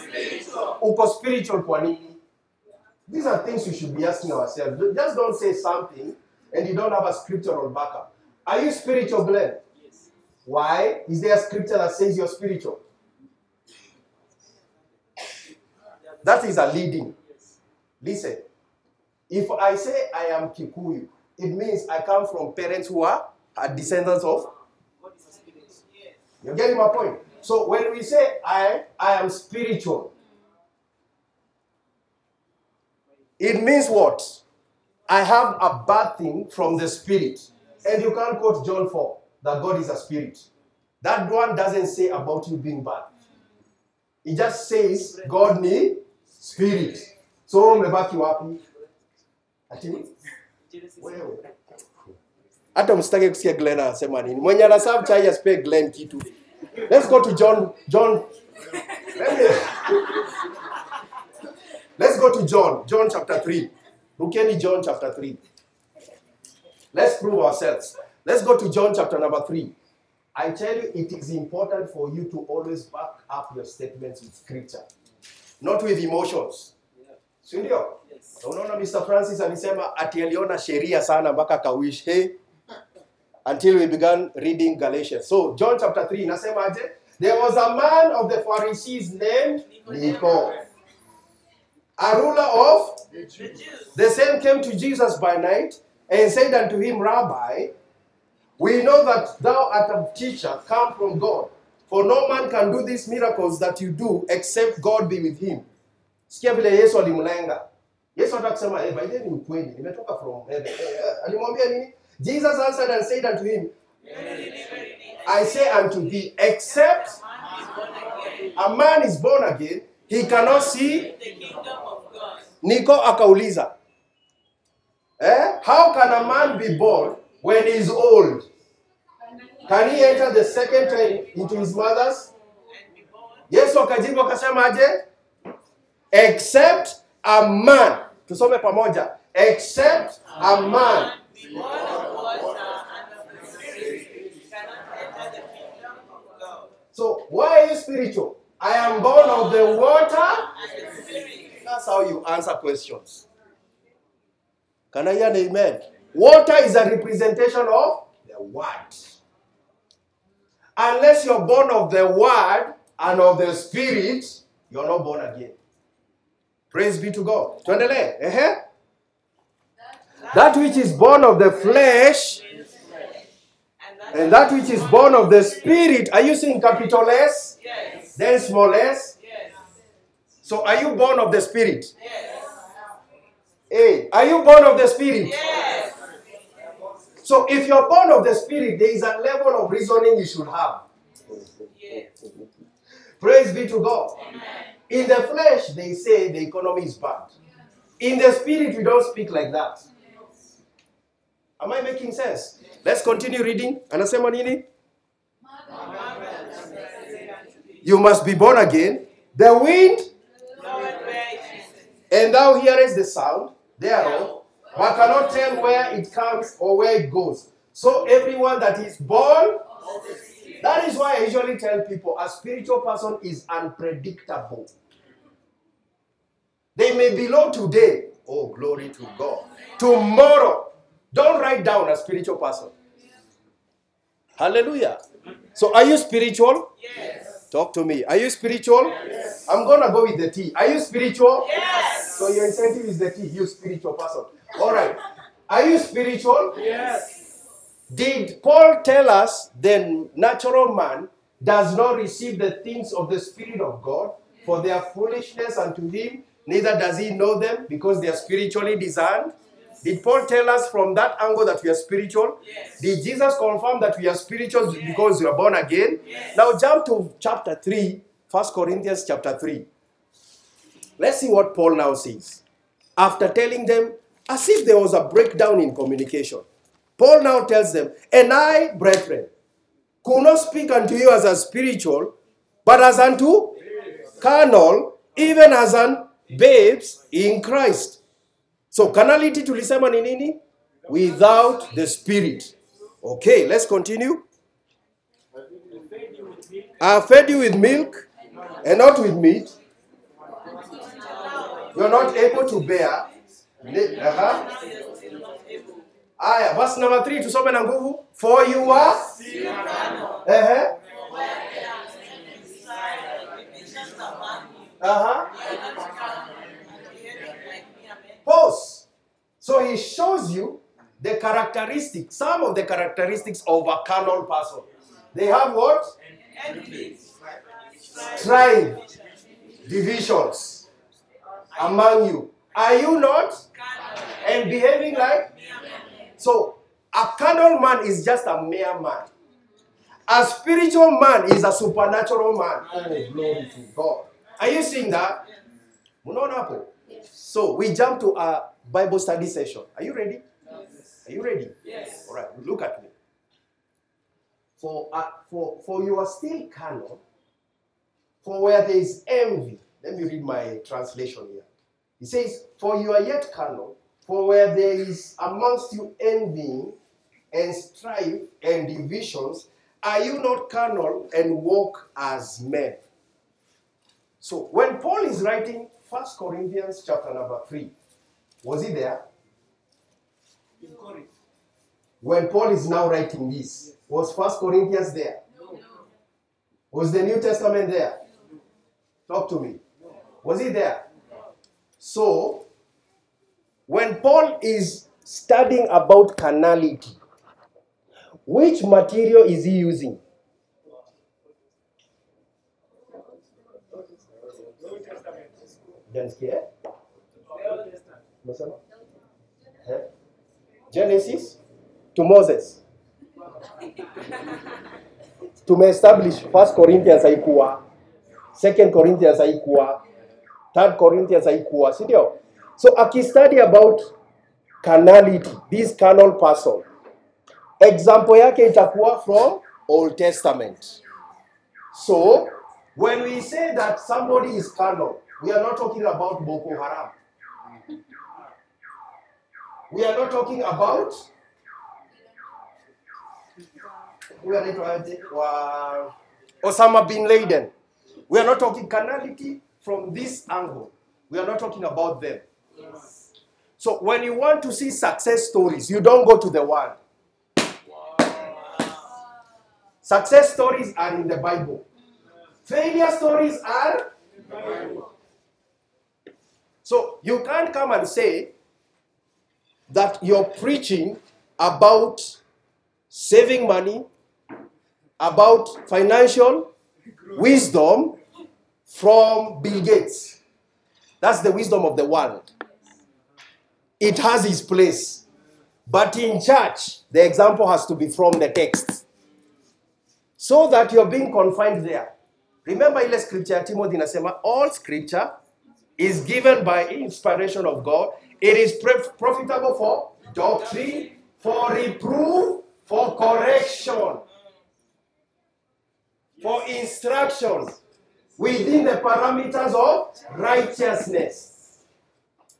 Spiritual. Uko spiritual kwa nini? These are things you should be asking ourselves. Just don't say something and you don't have a scriptural backup. Are you spiritual, Glenn? Why? Is there a scripture that says you're spiritual? That is a leading. Listen, if I say I am Kikuyu, it means I come from parents who are, are descendants of. You're getting my point? So when we say I, I am spiritual, it means what? I have a bad thing from the spirit. And you can't quote John 4 that God is a spirit. That one doesn't say about you being bad. It just says God ni spirit. So umebaki wapi? Ati wewe. Hata msitake kusikia Glenn anasema nini. Mwenye anaserve chai asipe Glenn kitu. Let's go to John John. Let me, let's go to John, John chapter 3. Rukeni John chapter 3. Let's prove ourselves. Let's go to John chapter number 3. I tell you, it is important for you to always back up your statements with scripture, not with emotions. Si ndio? Unaona Mr. Francis alisema ati aliona sheria sana mpaka kawish hey, until we began reading Galatians. So John chapter 3 inasema aje? There was a man of the Pharisees named Nico, a ruler of The Jews. the same came to Jesus by night and said unto him, Rabbi, we know that thou art a teacher come from God, for no man can do these miracles that you do except God be with him. Sikia vile Yesu alimlenga. Yesu hata kusema, hey, by ni mkweli, nimetoka from heaven. Eh, eh, Alimwambia nini? Jesus answered and said unto him, I say unto thee, except a man is born again, he cannot see. Niko akauliza, eh? How can a man be born when he is old? Can he enter the second time into his mother's? Yesu akajibu akasema? Except a man. Tusome pamoja. Except a man. So why are you spiritual? I am born of the water. That's how you answer questions. Can I hear an amen? Water is a representation of the word. Unless you're born of the word and of the spirit, you're not born again. Praise be to God. Tuendelee. Ehe. That which is born of the flesh And that which is born of the spirit. Are you seeing capital S? Yes. Then small s? Yes. So are you born of the spirit? Yes. Hey, are you born of the spirit? Yes. So if you're born of the spirit, there is a level of reasoning you should have. Yes. Praise be to God. In the flesh, they say the economy is bad. In the spirit, we don't speak like that. Am I making sense? Let's continue reading. Anasema nini? You must be born again. The wind, and thou hearest the sound thereof, but cannot tell where it comes or where it goes. So everyone that is born That is why I usually tell people a spiritual person is unpredictable. They may be low today. Oh, glory to God. Tomorrow. Don't write down a spiritual person. Hallelujah. So, are you spiritual? Yes. Talk to me. Are you spiritual? Yes. I'm going to go with the T. Are you spiritual? Yes. So, your incentive is the T, you spiritual person. All right. Are you spiritual? Yes. Did Paul tell us the natural man does not receive the things of the Spirit of God, for they are foolishness unto him, neither does he know them because they are spiritually discerned. Did Paul tell us from that angle that we are spiritual? Yes. Did Jesus confirm that we are spiritual because we are born again? Now jump to chapter 3, 1 Corinthians chapter 3. Let's see what Paul now says. After telling them, as if there was a breakdown in communication, Paul now tells them, And I, brethren, could not speak unto you as a spiritual, but as unto carnal, even as an babes in Christ. So carnality tulisema ni nini? Without the spirit. Okay, let's continue. I fed you with milk and not with meat. You're not able to bear. Uh-huh. Aya, verse number 3 tusome na nguvu. For you are uh-huh. Uh-huh. Pause. So he shows you the characteristics, some of the characteristics of a carnal person. They have what? Strife, divisions among you. Are you not? And behaving like? So, a carnal man is just a mere man. A spiritual man is a supernatural man. Oh, glory to God. Are you seeing that? Hapo? So, we jump to a Bible study session. Are you ready? Are you ready? Yes. All right, look at me. For, uh, for, for you are still carnal, for where there is envy. Let me read my translation here. He says, For you are yet carnal, for where there is amongst you envy and strife and divisions, are you not carnal and walk as men? So when Paul is writing 1 Corinthians chapter number 3, was he there? In Corinth. When Paul is now writing this, was 1 Corinthians there? No. Was the New Testament there? No. Talk to me. No. Was he there? So, when Paul is studying about carnality, which material is he using? Eh? Genesis to Moses. Tumeestablish 1 Corinthians haikuwa, 2 Corinthians haikuwa, 3 Corinthians haikuwa, si ndio? So akistudy about carnality, this carnal person, example yake itakuwa from Old Testament. So when we say that somebody is carnal, we are not talking about Boko Haram. We are not talking about anaitwa aje? wa Osama bin Laden. We are not talking carnality from this angle. We are not talking about them. So when you want to see success stories, you don't go to the world. Success stories are in the Bible. Failure stories are so you can't come and say that you're preaching about saving money, about financial wisdom from Bill Gates. That's the wisdom of the world. It has its place. But in church, the example has to be from the text. So that you're being confined there. Remember ile scripture Timothy all scripture is given by inspiration of God. It is profitable for doctrine, for reproof, for correction, for instruction within the parameters of righteousness.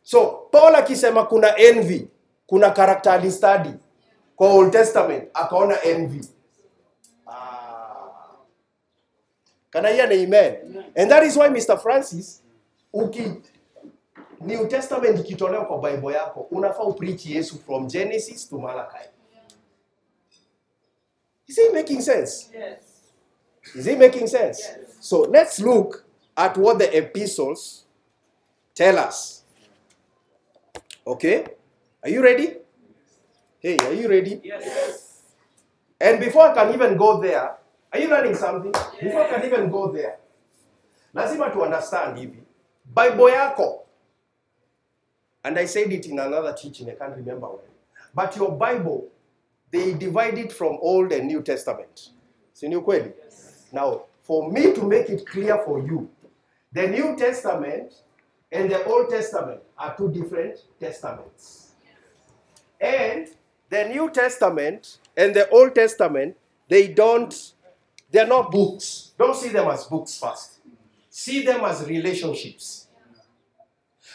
So Paul akisema kuna envy, kuna character study kwa Old Testament akaona envy. Ah. Can I hear an amen? And that is why Mr. Francis uki New Testament ikitolewa kwa Bible yako unafaa upreach Yesu from Genesis to Malachi. Is it making sense? Yes. Is it making sense? So let's look at what the epistles tell us. Okay? Are you ready? Hey, are you ready? Yes. And before I can even go there, Are you learning something? Before I can even go there, lazima to understand hivi. Bible yako, and I said it in another teaching, I can't remember when. But your Bible, they divide it from Old and New Testament. Si ni ukweli? Now, for me to make it clear for you, the New Testament and the Old Testament are two different testaments. And the New Testament and the Old Testament, they don't, they're not books. Don't see them as books first. See them as relationships.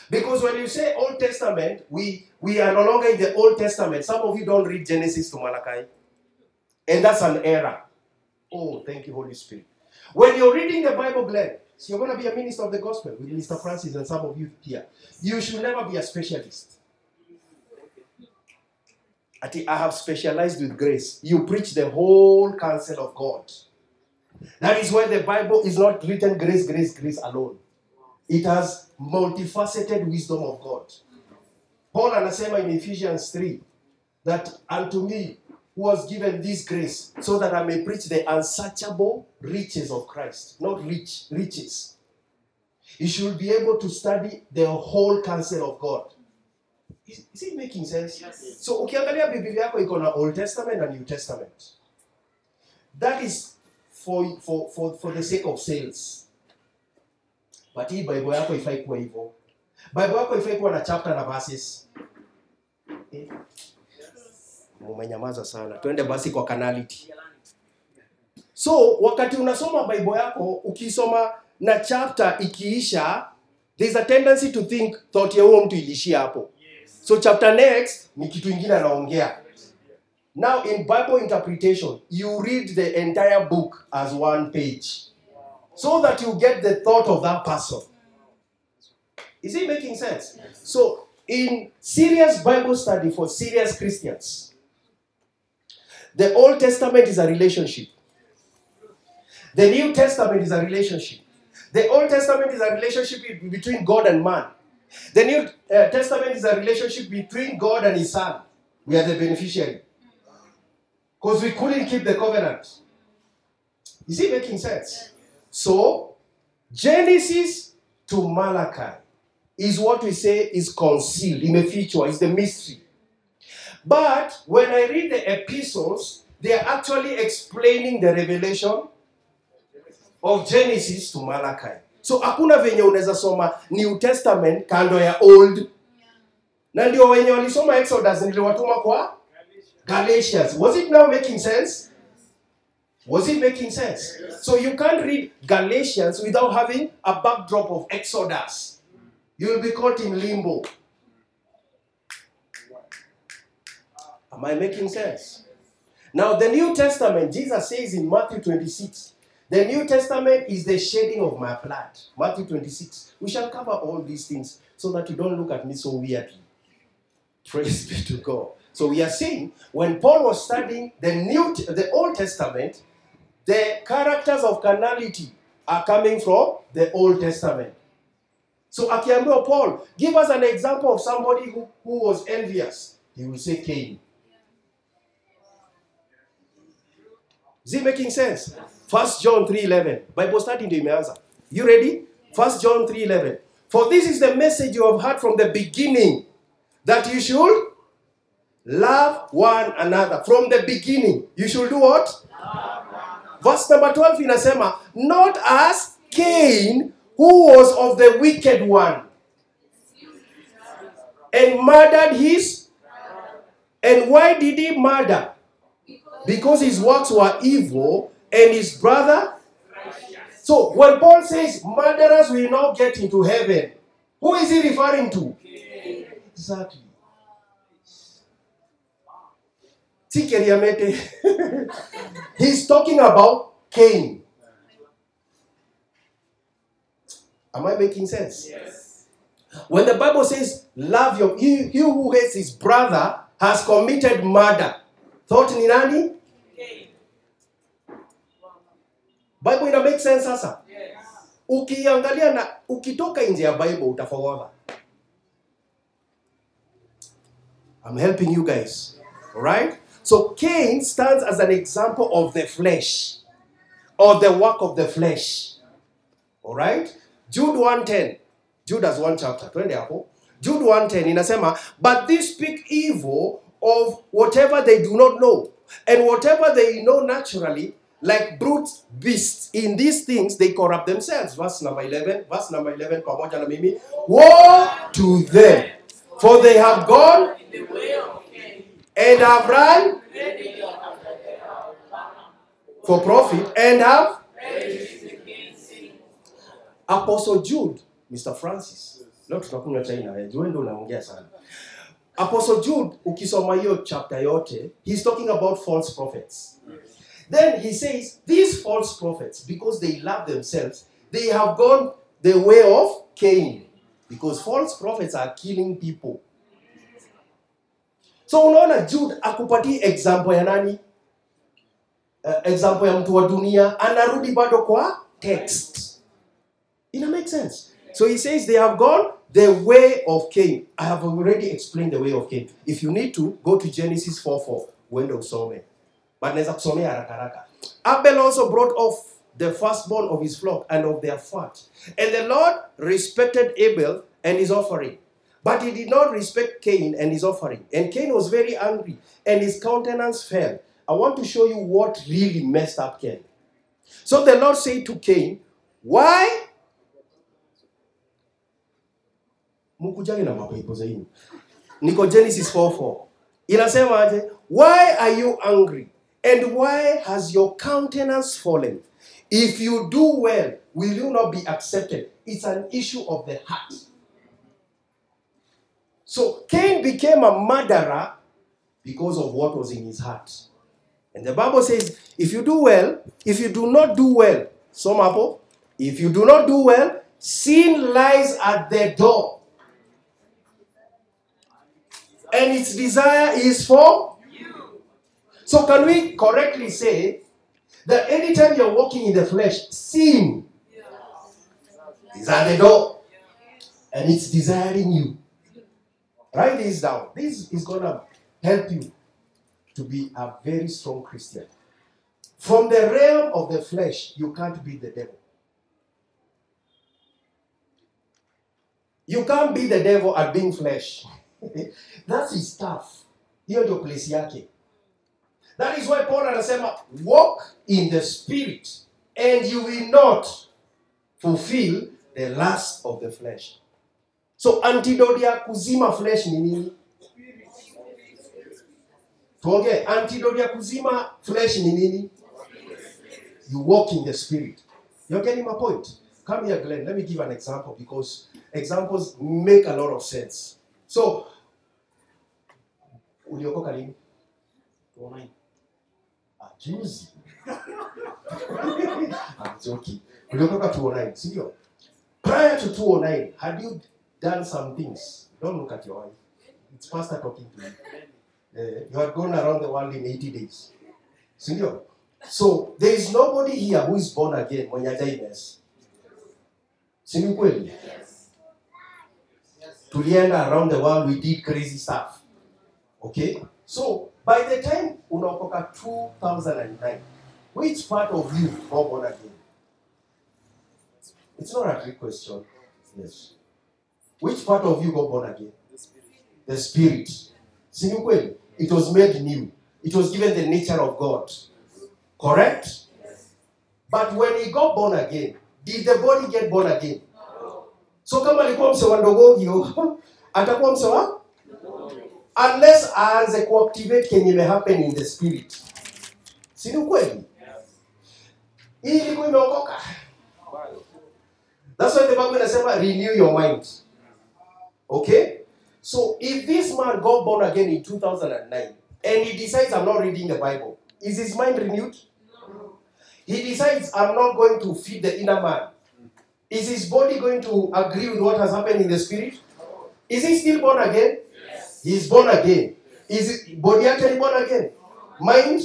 Because when you say Old Testament, we, we are no longer in the Old Testament. Some of you don't read Genesis to Malachi. And that's an error. Oh, thank you, Holy Spirit. When you're reading the Bible, Glenn, so you're going to be a minister of the gospel with Mr. Francis and some of you here. You should never be a specialist. Ati, I have specialized with grace. You preach the whole counsel of God. That is why the Bible is not written grace, grace, grace alone. It has multifaceted wisdom of God. Paul and anasema in Ephesians 3 that unto me was given this grace so that I may preach the unsearchable riches of Christ, not rich riches. You should be able to study the whole counsel of God. Is, is it making sense? Yes. So ukiangalia Biblia yako iko na Old Testament and New Testament. That is for, for, for, for the sake of sales. But hii Bible yako ifai kuwa hivyo. Bible yako ifai kuwa na chapter na verses. Eh, Mumenyamaza sana. Twende basi kwa kanality So wakati unasoma Bible yako ukisoma na chapter ikiisha, there's a tendency to think thought ya huo mtu ilishia hapo. So chapter next ni kitu ingine anaongea. Now in Bible interpretation, you read the entire book as one page so that you get the thought of that person. Is it making sense? So in serious Bible study for serious Christians, the Old Testament is a relationship. The New Testament is a relationship. The Old Testament is a relationship between God and man. The New uh, Testament is a relationship between God and His Son. We are the beneficiary. Because we couldn't keep the covenant. Is it making sense? So, Genesis to Malachi is what we say is concealed, imefichwa, is the mystery. But when I read the epistles, they are actually explaining the revelation of Genesis to Malachi. So hakuna venye unaweza soma New Testament kando ya Old. Na ndio wenye walisoma Exodus niliwatuma kwa Galatians. Was it now making sense? Was it making sense? So you can't read Galatians without having a backdrop of Exodus. You will be caught in limbo. Am I making sense? Now, the New Testament, Jesus says in Matthew 26, the New Testament is the shedding of my blood. Matthew 26. We shall cover all these things so that you don't look at me so weirdly. Praise be to God. So we are saying when Paul was studying the New, the Old Testament, the characters of carnality are coming from the Old Testament. So akiambiwa Paul, give us an example of somebody who, who was envious. He will say Cain. Is it making sense? First John 3:11. Bible study ndio imeanza. You ready? First John 3:11. For this is the message you have heard from the beginning that you should love one another from the beginning. You should do what? Verse number 12 in inasema, not as Cain who was of the wicked one and murdered his and why did he murder? Because his works were evil and his brother. So when Paul says murderers will not get into heaven, who is he referring to? Exactly. He's talking about Cain. Am I making sense? Yes. When the Bible says, Love your, he, he who hates his brother has committed murder. Thought ni nani? Bible ina make sense sasa? Yes. Ukiangalia na ukitoka nje ya Bible utafawaga. I'm helping you guys. Alright? So Cain stands as an example of the flesh. or the work of the flesh. All right? Jude 110. Judas 1 chapter. Twende hapo. Jude 110 inasema, but these speak evil of whatever they do not know, and whatever they know naturally, like brute beasts. In these things they corrupt themselves. Verse number 11. Verse number 11 pamoja mimi. Woe to them, for they have gone and have run for profit and have. Apostle Jude, Mr. Francis. Leo tunakunywa chai na wewe. Wewe ndio unaongea sana. Apostle Jude ukisoma hiyo chapter yote, he's talking about false prophets. Then he says these false prophets because they love themselves, they have gone the way of Cain because false prophets are killing people. So unaona Jude akupatie example ya nani? Uh, example ya mtu wa dunia anarudi bado kwa text. Ina make sense. So he says they have gone the way of Cain. I have already explained the way of Cain. If you need to, go to Genesis 4 4. Uende usome. But naweza. Abel also brought off the firstborn of his flock and of their fat. And the Lord respected Abel and his offering. But he did not respect Cain and his offering. And Cain was very angry, and his countenance fell. I want to show you what really messed up Cain. So the Lord said to Cain, Why mkujage na mapepo zaidi. Niko genesis 4:4 inasema aje why are you angry? And why has your countenance fallen? If you do well will you not be accepted? It's an issue of the heart. So cain became a murderer because of what was in his heart. And the bible says if you do well if you do not do well some apple if you do not do well sin lies at the door and its desire is for You, so can we correctly say that anytime you're walking in the flesh sin is at the door. And it's desiring you. Write this down. This is gonna help you to be a very strong christian. From the realm of the flesh you can't beat the devil. You can't beat the devil at being flesh that's his stuff hiyo ndio place yake. That is why paul anasema walk in the spirit and you will not fulfill the lust of the flesh. So antidote ya kuzima flesh ni nini? Tuongee. Antidote ya kuzima flesh ni nini? You walk in the spirit. You're getting my point. Come here glenn. Let me give an example because examples make a lot of sense. So uliokoka lini? Tuonane. Ah, juzi. I'm joking. uliokoka 209 sindio prior to 209 had you done some things? Don't look at your wife. It's pastor talking to you. Uh, you had gone around the world in 80 days. Sindio so there is nobody here who is born again mwenye Si ni kweli tulienda around the world we did crazy stuff okay? So by the time unaokoka 2009 which part of you got born again? It's not a trick question yes. Which part of you got born again? The spirit. Sini kweli it was made new. It was given the nature of god. Correct? But when he got born again did the body get born again? So kama alikuwa mse wa ndogogio oh, atakuwa mse wa unless aanze kuactivate kenye imehappen in the spirit. Si ni hii ilikuwa imeokoka. That's why the bible inasema renew your mind. Okay? So if this man got born again in 2009 and he decides i'm not reading the bible is his mind renewed? He decides i'm not going to feed the inner man. Is his body going to agree with what has happened in the spirit? Is he still born again He's born again. Is it body actually born again? Mind?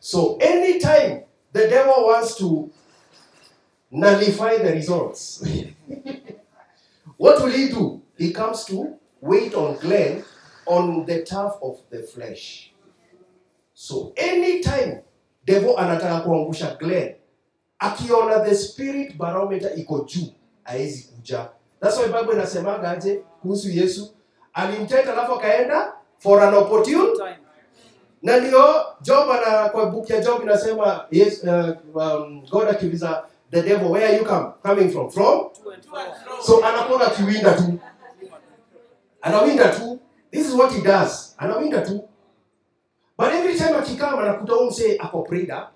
So anytime the devil wants to nullify the results, what will he do? He comes to wait on Glenn on the turf of the flesh. So anytime devil anataka kuangusha Glenn, akiona the spirit barometer iko juu aezi kuja that's why bible inasemaga aje kuhusu yesu alimteta alafu akaenda for an opportune. Time. na ndio job ana kwa book ya job inasema yes, uh, um, god akiuliza the devil where are you come, coming from? From? So anakuwa akiwinda tu. Anawinda tu. This is what he does. Anawinda tu. But every time akikama anakuta huyu msee ako prayed up.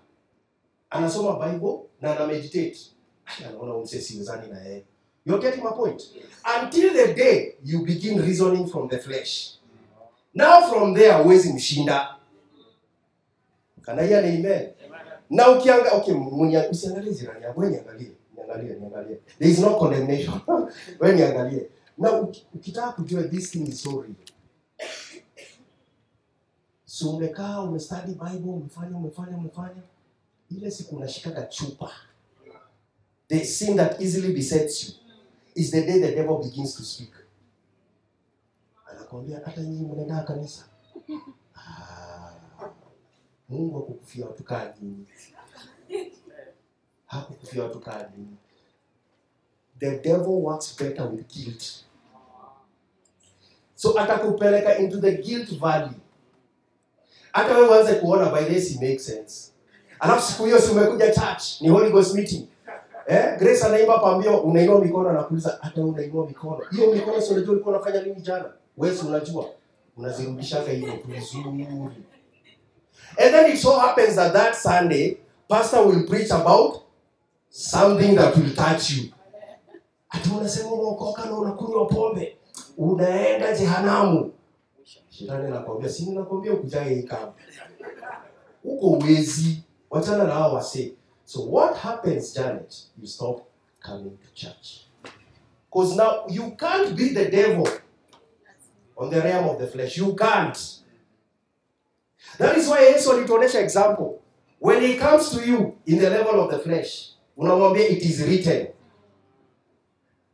Anasoma bible na ana meditate. Anaona huyu msee siwezani na yeye you're getting my point. Until the day you begin reasoning from the flesh. Now from there huwezi mshinda. Kanaia ni amen? Na ukianga okay usiangalie jirani yako. Wewe niangalie niangalie niangalie. There is no condemnation. Wewe niangalie. Na ukitaka kujua this thing is so so umekaa umestudy bible umefanya umefanya umefanya. Ile siku unashikaga chupa. The sin that easily besets you is the day the devil begins to speak. Anakwambia hata nyinyi mnaenda kanisa. Ah, mungu akukufia watu kaa hakukufia watu kaa the devil works better with guilt. So atakupeleka into the guilt valley. Hata wewe uanze kuona by this it makes sense. Alafu siku hiyo si umekuja church ni holy ghost meeting eh grace anaimba pambio unainua mikono anakuuliza hata unainua mikono? Hiyo mikono sio unajua ulikuwa unafanya nini jana? Wewe unajua? Unazirudisha hivyo vizuri. And then it so happens that that sunday pastor will preach about something that will touch you. Ati unasema unaokoka na unakunywa pombe. Unaenda jehanamu. Shetani anakuambia, si nakwambia ukujae hii kama huko uwezi. Wachana na hao wasee so what happens janet? You stop coming to church. Because now you can't be the devil on the realm of the flesh. You can't. That is why yesu alituonesha example. When he comes to you in the level of the flesh unamwambia it is written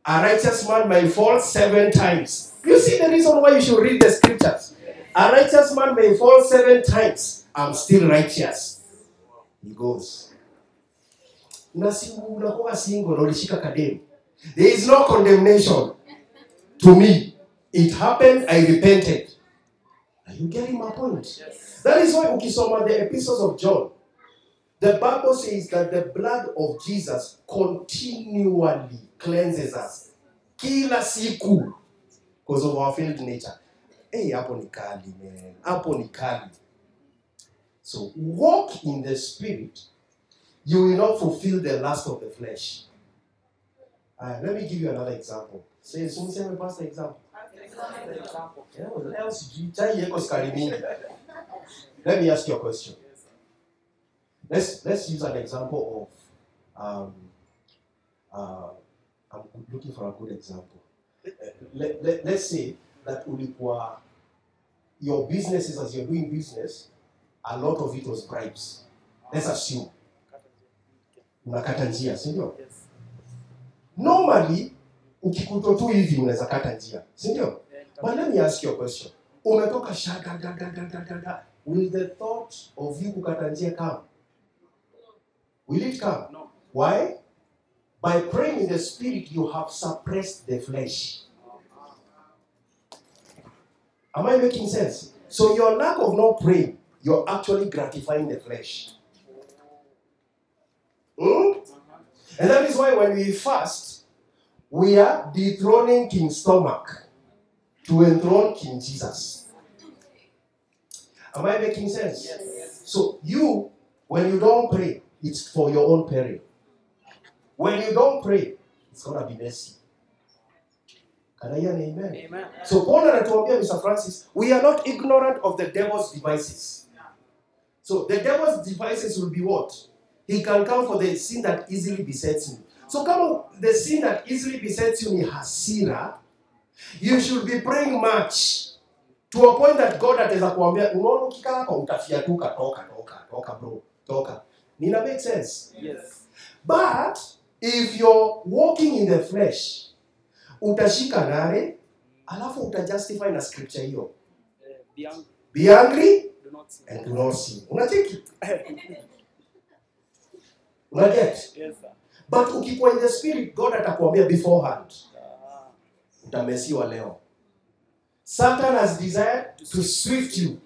a righteous man may fall seven times. You see the reason why you should read the scriptures. A righteous man may fall seven times. I'm still righteous. He goes unakuwa single ulishika kademu. There is no condemnation to me. It happened i repented. Are you getting my point? That is why ukisoma the epistles of john the bible says that the blood of jesus continually cleanses us kila siku. Because of our failed nature. Hey, hapo ni kali man. Hapo ni kali. So walk in the spirit you will not fulfill the lust of the flesh. Uh, let me give you another example. Say pastor example leo sijui chai yeko sukari mingi let me ask you a question. Let's let's use an example of um, uh, I'm looking for a good example. Let, let, let's say that ulikuwa your businesses as you're doing business, a lot of it was bribes. Let's assume unakata njia, si ndio? Yes. Normally ukikutwa tu hivi unaweza kata njia, si ndio? But let me ask you a question. Umetoka da. Will the thought of you kukata njia come? Will it come? No. Why? By praying in the spirit, you have suppressed the flesh. Am I making sense? So your lack of not praying, you're actually gratifying the flesh. And that is why when we fast, we are dethroning King Stomach to enthrone King Jesus. Am I making sense? Yes. So you, when you don't pray, it's for your own peril. When you don't pray, it's gonna be messy. Can I hear an amen? Amen. So Paul anatuambia Mr. Francis, we are not ignorant of the devil's devices. So the devil's devices will be what? He can come for the sin that easily besets me. So kama the sin that easily besets you ni hasira, you should be praying much to a point that God ataweza kuambia unaona ukikaa hapa utafiatuka, toka toka toka bro, toka. Nina make sense? Yes. But if you're walking in the flesh, utashika nare, alafu utajustify na scripture hiyo. Uh, be angry, Be angry do not sin. and do not sin. Unacheki? unaget Yes, sir. but ukikuwa in the spirit god atakuambia beforehand. Ah, utamesiwa leo. Satan has desired to swift you.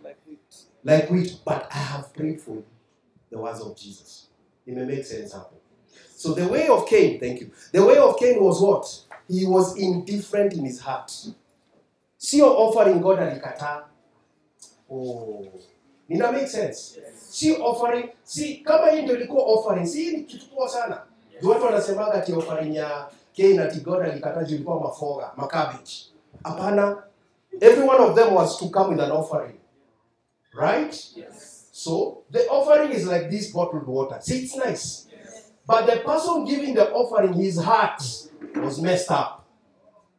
like wheat. But i have prayed for you. The words of jesus. It may make sense hapo. So the way of cain thank you. The way of cain was what? He was indifferent in his heart. Sio offering god alikataa. Oh. Nina make sense? Si offering si kama hii ndio ilikuwa offering si hii ni kitu poa sana. Ndio watu wanasemaga ati offering ya Cain ati God alikataa juu ilikuwa mafoga macabbage hapana. Every one of them was to come with an offering. Right? Yes. so the offering is like this bottled water. See it's nice. But the person giving the offering his heart was messed up.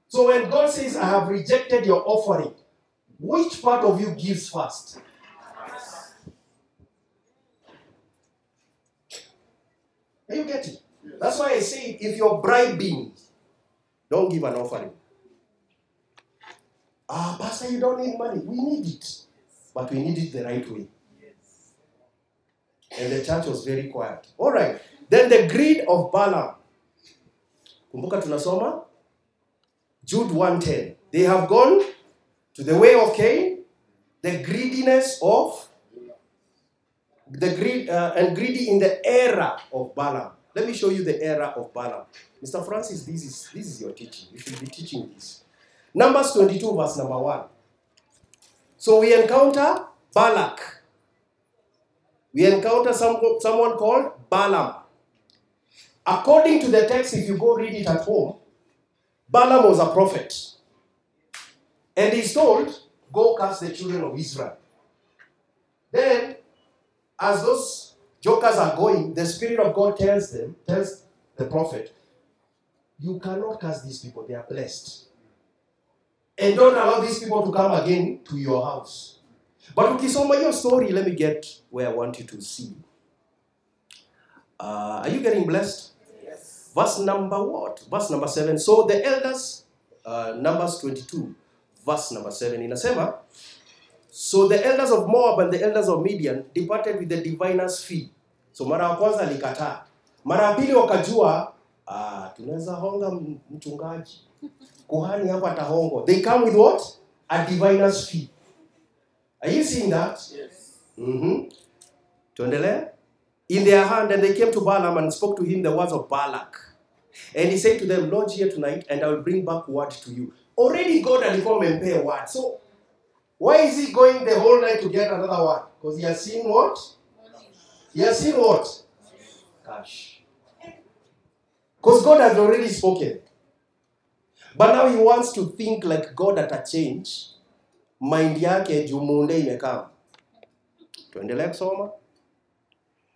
So when God says I have rejected your offering which part of you gives first Are you getting? That's why I say if you're bribing, don't give an offering. Ah, Pastor, you don't need money. We need it. But we need it the right way. And the church was very quiet. All right. Then the greed of Balaam. Kumbuka tunasoma Jude 110. They have gone to the way of Cain, the greediness of the greed uh, and greedy in the era of Balaam. Let me show you the era of Balaam. Mr. Francis, this is this is your teaching. You should be teaching this. Numbers 22, verse number 1. So we encounter Balak. We encounter some, someone called Balaam. According to the text, if you go read it at home, Balaam was a prophet. And he's told, Go cast the children of Israel. Then as those jokers are going, the Spirit of God tells them, tells the prophet, you cannot curse these people, they are blessed. And don't allow these people to come again to your house. But ukisoma hiyo story, let me get where I want you to see. Uh, are you getting blessed? Yes. Verse number what? Verse number 7. So the elders, uh, Numbers 22, verse number 7, inasema, So the elders of Moab and the elders of Midian departed with the diviner's fee. So mara ya kwanza alikataa. Mara ya pili wakajua ah, tunaweza honga mchungaji. Kuhani hapa atahongo. They come with what? A diviner's fee. Are you seeing that? Yes. Mm-hmm. Tuendelee. In their hand, and they came to Balaam and spoke to him the words of Balak. And he said to them, Lodge here tonight, and I will bring back word to you. Already God alikuwa amempea word. So why is he going the whole night to get another one? Because he has seen what? He has seen what? Cash. Because God has already spoken. But now he wants to think like God at a change. Mind yake juu muunde imekaa. Tuendelee kusoma.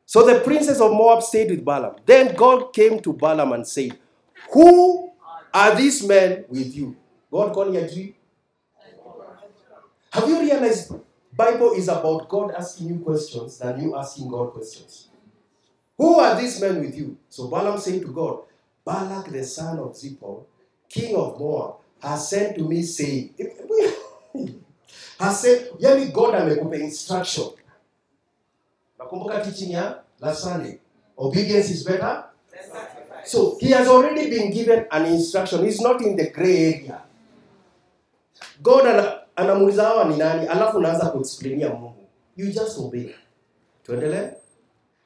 So the princes of Moab stayed with Balaam. Then God came to Balaam and said, Who are these men with you? God calling a Jew. Have you realized Bible is about God asking you questions than you asking God questions? Who are these men with you? So Balaam said to God, Balak the son of Zippor, king of Moab, has sent to me saying, has said, yani God amekupa instruction. Nakumbuka teaching ya last Sunday. Obedience is better. So he has already been given an instruction. He's not in the gray area. God anamuuliza hawa ni nani, alafu unaanza kuexplainia Mungu. You just obey. Tuendelee.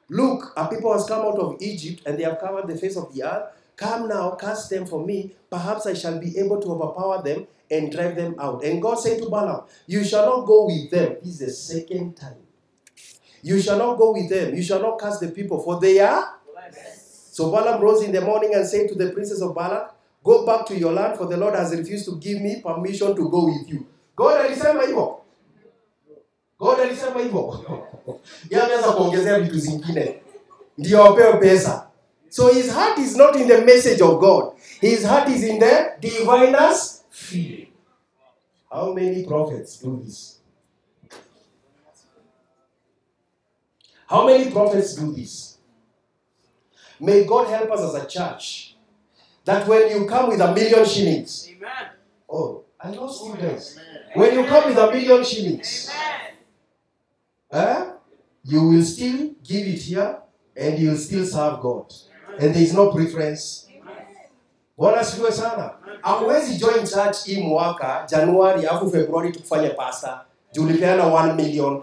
Look, a people has come out of Egypt and they have covered the face of the earth. Come now, cast them for me. Perhaps I shall be able to overpower them and drive them out. And God said to Balaam, You shall not go with them. This is the second time. You shall not go with them. You shall not cast the people, for they are so Balaam rose in the morning and said to the princes of Balak, Go back to your land, for the Lord has refused to give me permission to go with you. God alisema hivyo. God alisema hivyo. Yeye anaweza kuongezea vitu zingine. Ndio apewe pesa. So his heart is not in the message of God. His heart is in the diviner's field. How many prophets do this? How many prophets do this? May God help us as a church that when you come with a million shillings, Amen. oh, I lost you guys. When you come with a million shillings, eh, you will still give it here and you will still serve God. And there is no preference. Bwana sifiwe sana. Hauwezi join church hii mwaka Januari afu Februari tukufanye pasta. Juu ulipeana 1 million.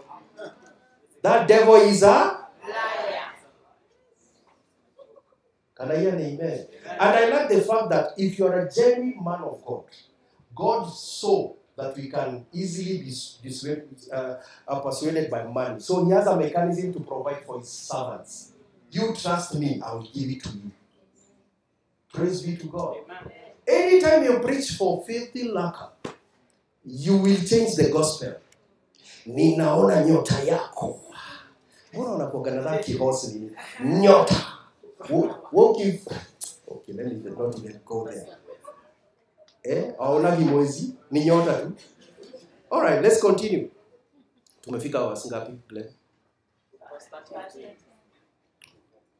That devil is a Liar. Can I hear an amen? And I like the fact that if you are a genuine man of God, God saw that we can easily be dissuaded, uh, uh, persuaded by money. So he has a mechanism to provide for his servants. You trust me, I will give it to you. Praise be to God. Anytime you preach for filthy lacquer, you will change the gospel. Ninaona nyota yako. Mbona unakuwaga na kihosi nini? Nyota. Okay, let me not even go there. Eh, aonagi mwezi ni nyota tu. All right, let's continue. Tumefika wasi?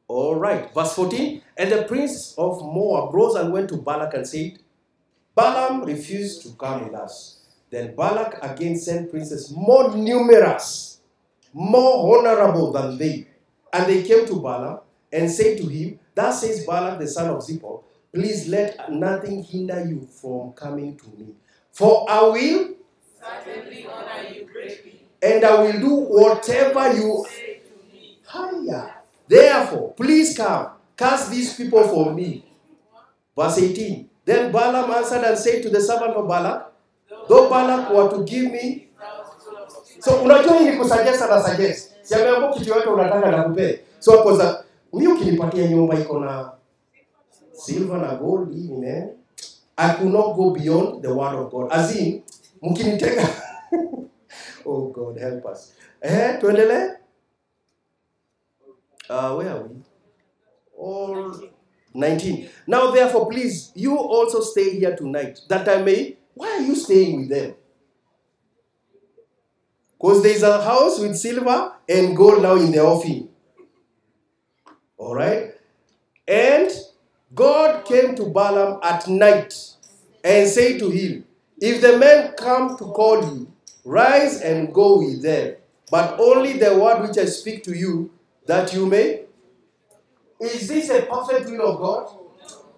All right, verse 14. And the prince of Moab rose and went to Balak and said, Balaam refused to come with us. Then Balak again sent princes more numerous, more honorable than they. And they came to Balaam and said to him, Thus says Balak the son of Zippor, Please let nothing hinder you from coming to me. For I will, Certainly honor you greatly. and I will do whatever you Say to me, higher. Therefore, please come, cast these people for me. Verse 18. Then Balaam answered and said to the servant of Balak, Though Balak were to give me. So unajua hii ni kusuggest na suggest. Si ameambiwa kitu yote unataka na kupe. So hapo za mimi ukinipatia nyumba iko na silver na gold hii man. I could not go beyond the word of God. As in, mkinitega Oh God, help us. Eh, tuendelee. Uh, where are we? All 19. Now, therefore, please, you also stay here tonight, that I may. Why are you staying with them? Because there is a house with silver and gold now in the offing. All right? And God came to Balaam at night and said to him, If the men come to call you, rise and go with them, but only the word which I speak to you, that you may. Is this a perfect will of God?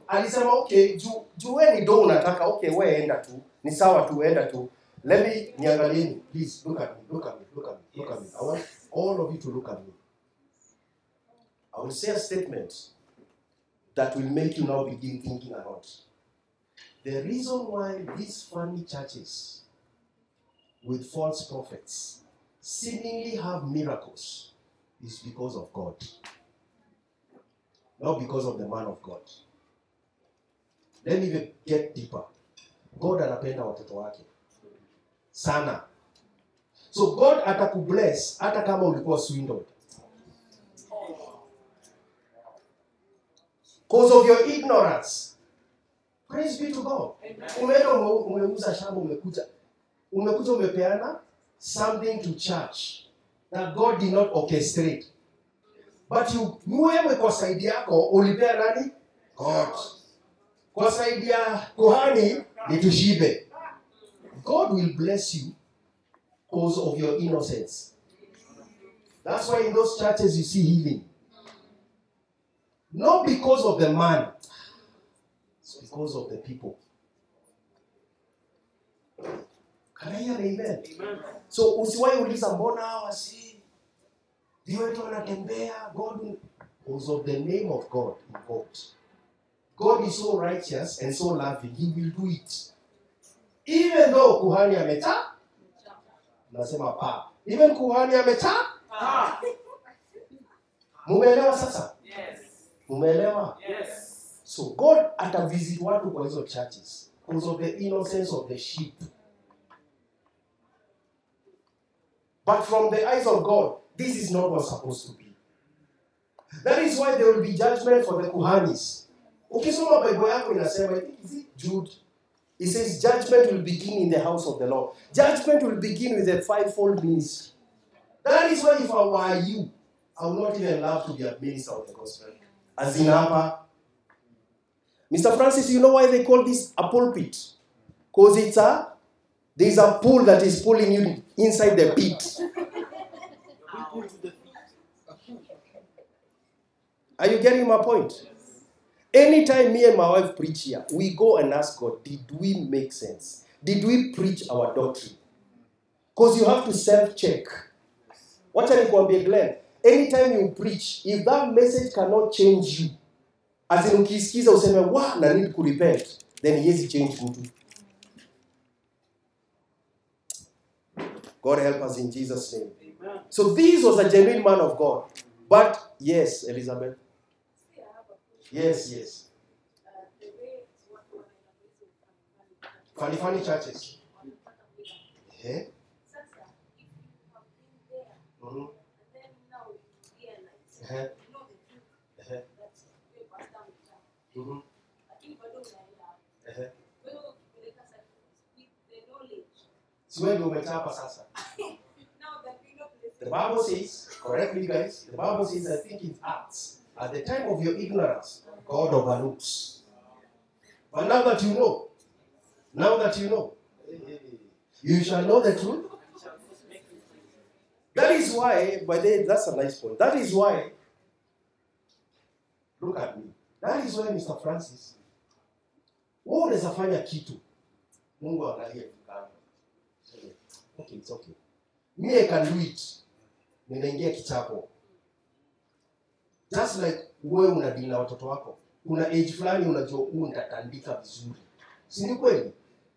Alisema okay, ju- jueni do unataka okay, we enda tu, ni sawa tu, enda tu. Let me niangalieni, please look at me, look at me, look at me, look at me. I want all of you to look at me. I will say a statement that will make you now begin thinking about. The reason why these funny churches with false prophets seemingly have miracles is because of God, not because of the man of God. Let me get deeper. God anapenda watoto wake sana. So God atakubless hata kama ulikuwa swindled. Because of your ignorance. Praise be to God. Umeenda ume- umeuza shamba umekuja. Umekuja umepeana something to church that God did not orchestrate. But you wewe kwa saidi yako ulipea nani? God. Kwa saidi ya kuhani ni tushibe. God will bless you because of your innocence. That's why in those churches you see healing. Not because of the man, it's because of the people. Can I hear amen? So usiwahi uliza mbona hawa si viwetu wanatembea God because of the name of God invoked. God is so righteous and so loving, he will do it. Even though kuhani amecha nasema pa. Even kuhani amecha Ah, mumeelewa sasa? Yes, Mumeelewa? yes. So God atavisit watu kwa hizo churches because of the innocence of the sheep. But from the eyes of God, this is not what's supposed to be. That is why there will be judgment for the kuhanis. Ukisoma Bible yako inasema, is it Jude? He says judgment will begin in the house of the Lord. Judgment will begin with a fivefold ministry. That is why if I were you, I would not even love to be a minister of the gospel. As in hapa, Mr. Francis, you know why they call this a pulpit? Because it's a there's a pull that is pulling you inside the pit. Are you getting my point? Anytime me and my wife preach here, we go and ask God, did we make sense? Did we preach our doctrine? Because you have to self-check. What are you going Wacha nikwambie Glenn, anytime you preach, if that message cannot change you, as in ukisikiza useme wa na need kurepent, then yes change mtu. God help us in Jesus' name. So this was a genuine man of God. But yes, Elizabeth. Yes, yes. Funny churches. Eh? Mhm. Sasa. The Bible says, correct me guys, the Bible says, I think in Acts, at the time of your ignorance, God overlooks. But now that you know, now that you know, you shall know the truth. That is why, by the that's a nice point. That is why, look at me. That is why, Mr. Francis, wewe unaweza fanya kitu, Mungu angalie tu kando. Sema, Okay, it's okay. Me, I can do it. Ninaingia kichapo. Just like wewe unadili na watoto wako, kuna age fulani unajua huu nitatandika vizuri, si ni kweli?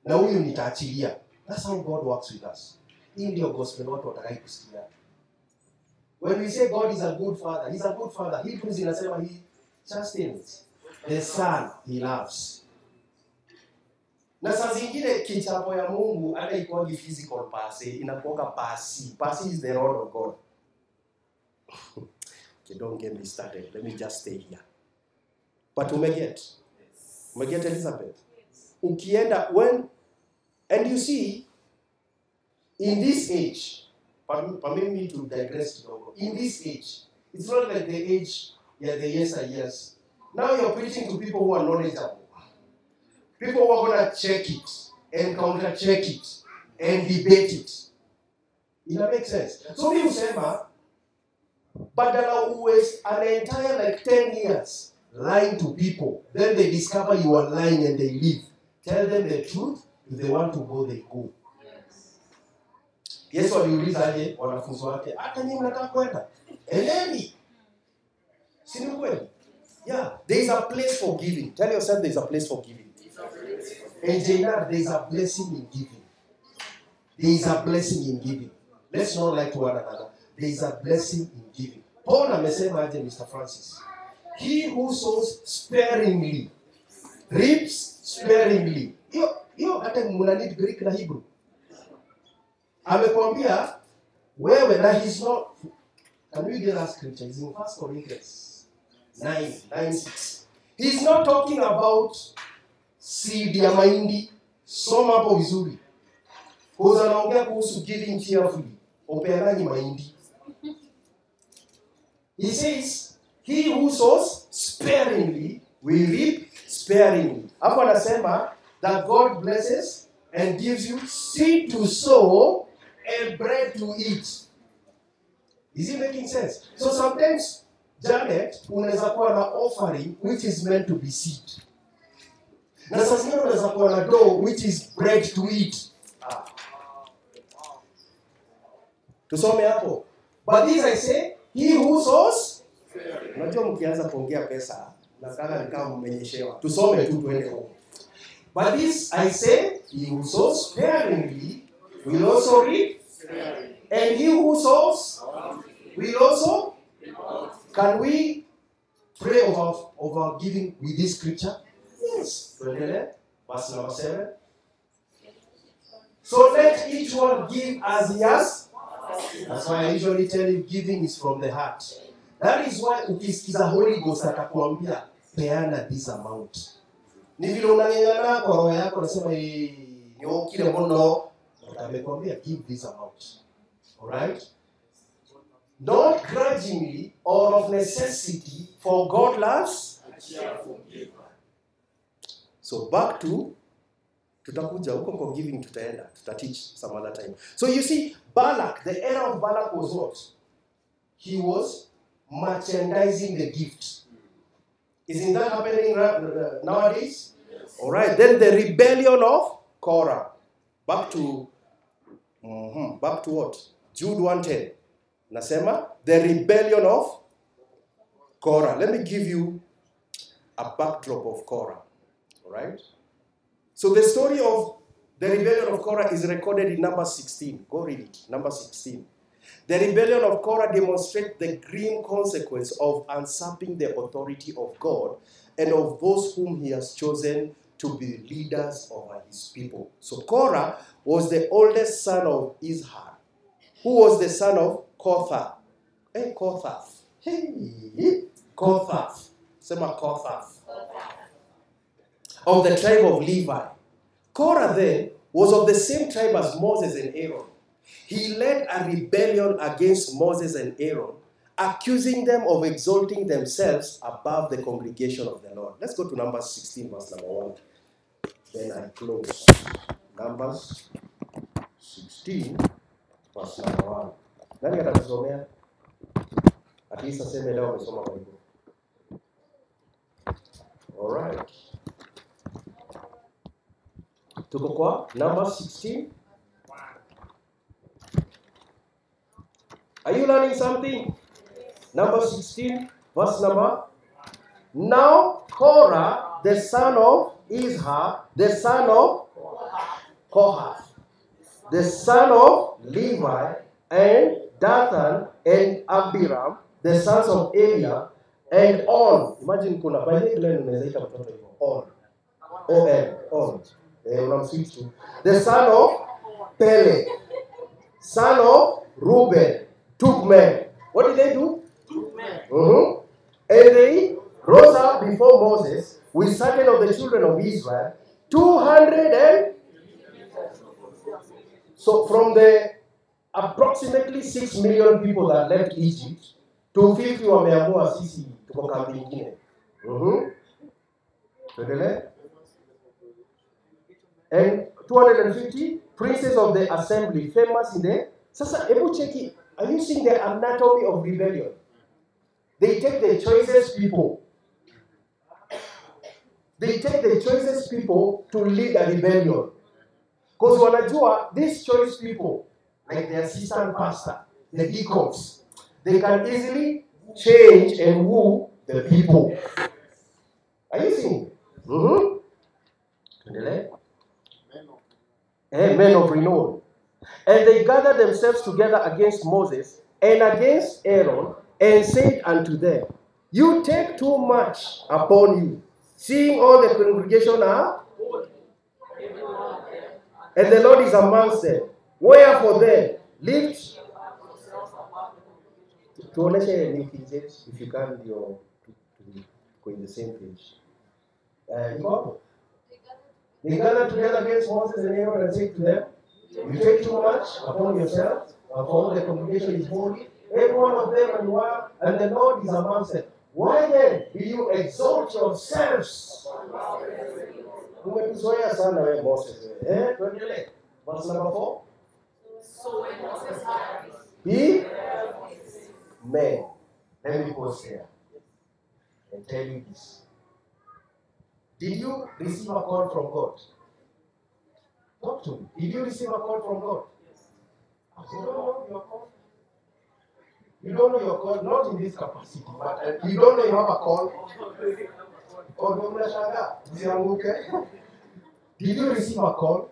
Na huyu nitaachilia. That's how God works with us. Hii ndio gospel watu watakaye kusikia. When we say God is a good father, he's a good father. Hebrews inasema chastens the son he loves. Na saa zingine kichapo ya Mungu hata ikuagi physical pasi, inakuoga pasi. Pasi is the rod of God. okay, don't get me started. Let me just stay here. But umeget. Umeget Elizabeth. Ukienda when and you see in this age, perm- permit me to digress kidogo. In this age, it's not like the age, yeah, the years are yes. Now you're preaching to people who are knowledgeable. People who are gonna check it and counter check it and debate it. Ina make sense. So mi husema badala uwaste an entire like 10 years lying to people, then they discover you are lying and they leave. Tell them the truth. If they want to go, they go. Yes. Yesu aliulizaje wanafunzi wake, ah, hata nyinyi mnataka kwenda? Endeni. Si ni kweli? Yeah, there is a place for giving. Tell yourself there is a place for giving. And Jainar, there is a blessing in giving. There is a blessing in giving. Let's not lie to one another. There is a blessing in giving. Paul amesema aje Mr. Francis? He who sows sparingly reaps sparingly. Hiyo hiyo hata mna need Greek na Hebrew. Amekwambia wewe na he's not Can we get that scripture? It's in 1 Corinthians 9, 9, 6. He's not talking about seed ya mahindi. Soma hapo vizuri. Kwa anaongea kuhusu giving cheerfully. Upeanaji mahindi. He says, he who sows sparingly will reap sparingly. Hapo anasema that God blesses and gives you seed to sow and bread to eat. Is it making sense? So sometimes, Janet, unaweza kuwa na offering which is meant to be seed. Na saa zingine unaweza kuwa na dough which is bread to eat. Tusome hapo. But this I say, he who sows Unajua mkianza kuongea pesa nakana ni kama mmenyeshewa. Tusome tu tuende huko. But this I say, he who sows sparingly will also reap, and he who sows will also. Can we pray over over giving with this scripture? Yes. Verse number seven. So let each one give as he has. That's why I usually tell you giving is from the heart. That is why ukisikiza Holy Ghost atakwambia peana this amount. Ni vile unang'ang'ana kwa roho yako unasema "Eh, ni kile mbono amekwambia give this amount. Alright? Not grudgingly or of necessity, for God loves. So back to tutakuja huko kwa giving tutaenda tutateach some other time. So you see Balak, the era of Balak was what? He was merchandising the gift. Isn't that happening uh, nowadays? All right. Then the rebellion of Korah. Back to mhm, back to what? Jude 110. Nasema the rebellion of Korah. Let me give you a backdrop of Korah. All right. So the story of the rebellion of Korah is recorded in number 16. Go read it. Number 16. The rebellion of Korah demonstrates the grim consequence of usurping the authority of God and of those whom he has chosen to be leaders over his people. So Korah was the oldest son of Izhar, who was the son of Kotha. Eh, hey, Kothath. Hey, Kothath. Sema Kothath. Of the tribe of Levi. Korah then was of the same tribe as Moses and Aaron. He led a rebellion against Moses and Aaron, accusing them of exalting themselves above the congregation of the Lord. Let's go to Numbers 16, verse number 1. Then I close. Numbers 16, verse number 1. Nani atakusomea? At least aseme leo amesoma Bible. All right. Tuko kwa number 16. Are you learning something? Number 16, verse number. Now Korah, the son of Izhar, the son of Kohath, the son of Levi, and Dathan and Abiram, the sons of Eliab, and On. Imagine kuna by the hivyo. On. O N. On. Eh. The son of Peleth, son of Reuben, took men. What did they do? Mhm. And they rose up before Moses with certain of the children of Israel, 200 and so from the approximately 6 million people that left Egypt, 250 wameamua sisi tuko kambi nyingine. Mhm. Tuendelee. And 250 princes of the assembly famous in the Sasa hebu cheki, are you seeing the anatomy of rebellion? They take the choicest people. They take the choicest people to lead a rebellion. Because wanajua these choice people, like the assistant pastor, the deacons, they can easily change and woo the people. Are you seeing? Mm-hmm. Eh, men of renown. And they gathered themselves together against Moses and against Aaron and said unto them, You take too much upon you, seeing all the congregation are, and the Lord is amongst them. Wherefore then, lift. Tuoneshe New King James, if you can, your, go in the same page. Uh? They gathered together against Moses and Aaron and said to them, You take too much upon yourself, upon the congregation is holy, every one of them and one, and the Lord is amongst them. Why then do you exalt yourselves? Umetuzoea sana wewe Moses. Eh, tuendelee. Verse number 4. So He men. Let me pause here and tell you this. Did you receive a call from God? Talk to me. Did you receive a call from God? You don't know your call. You don't know your call, not in this capacity, but uh, you don't know you have a call. Did you receive a call?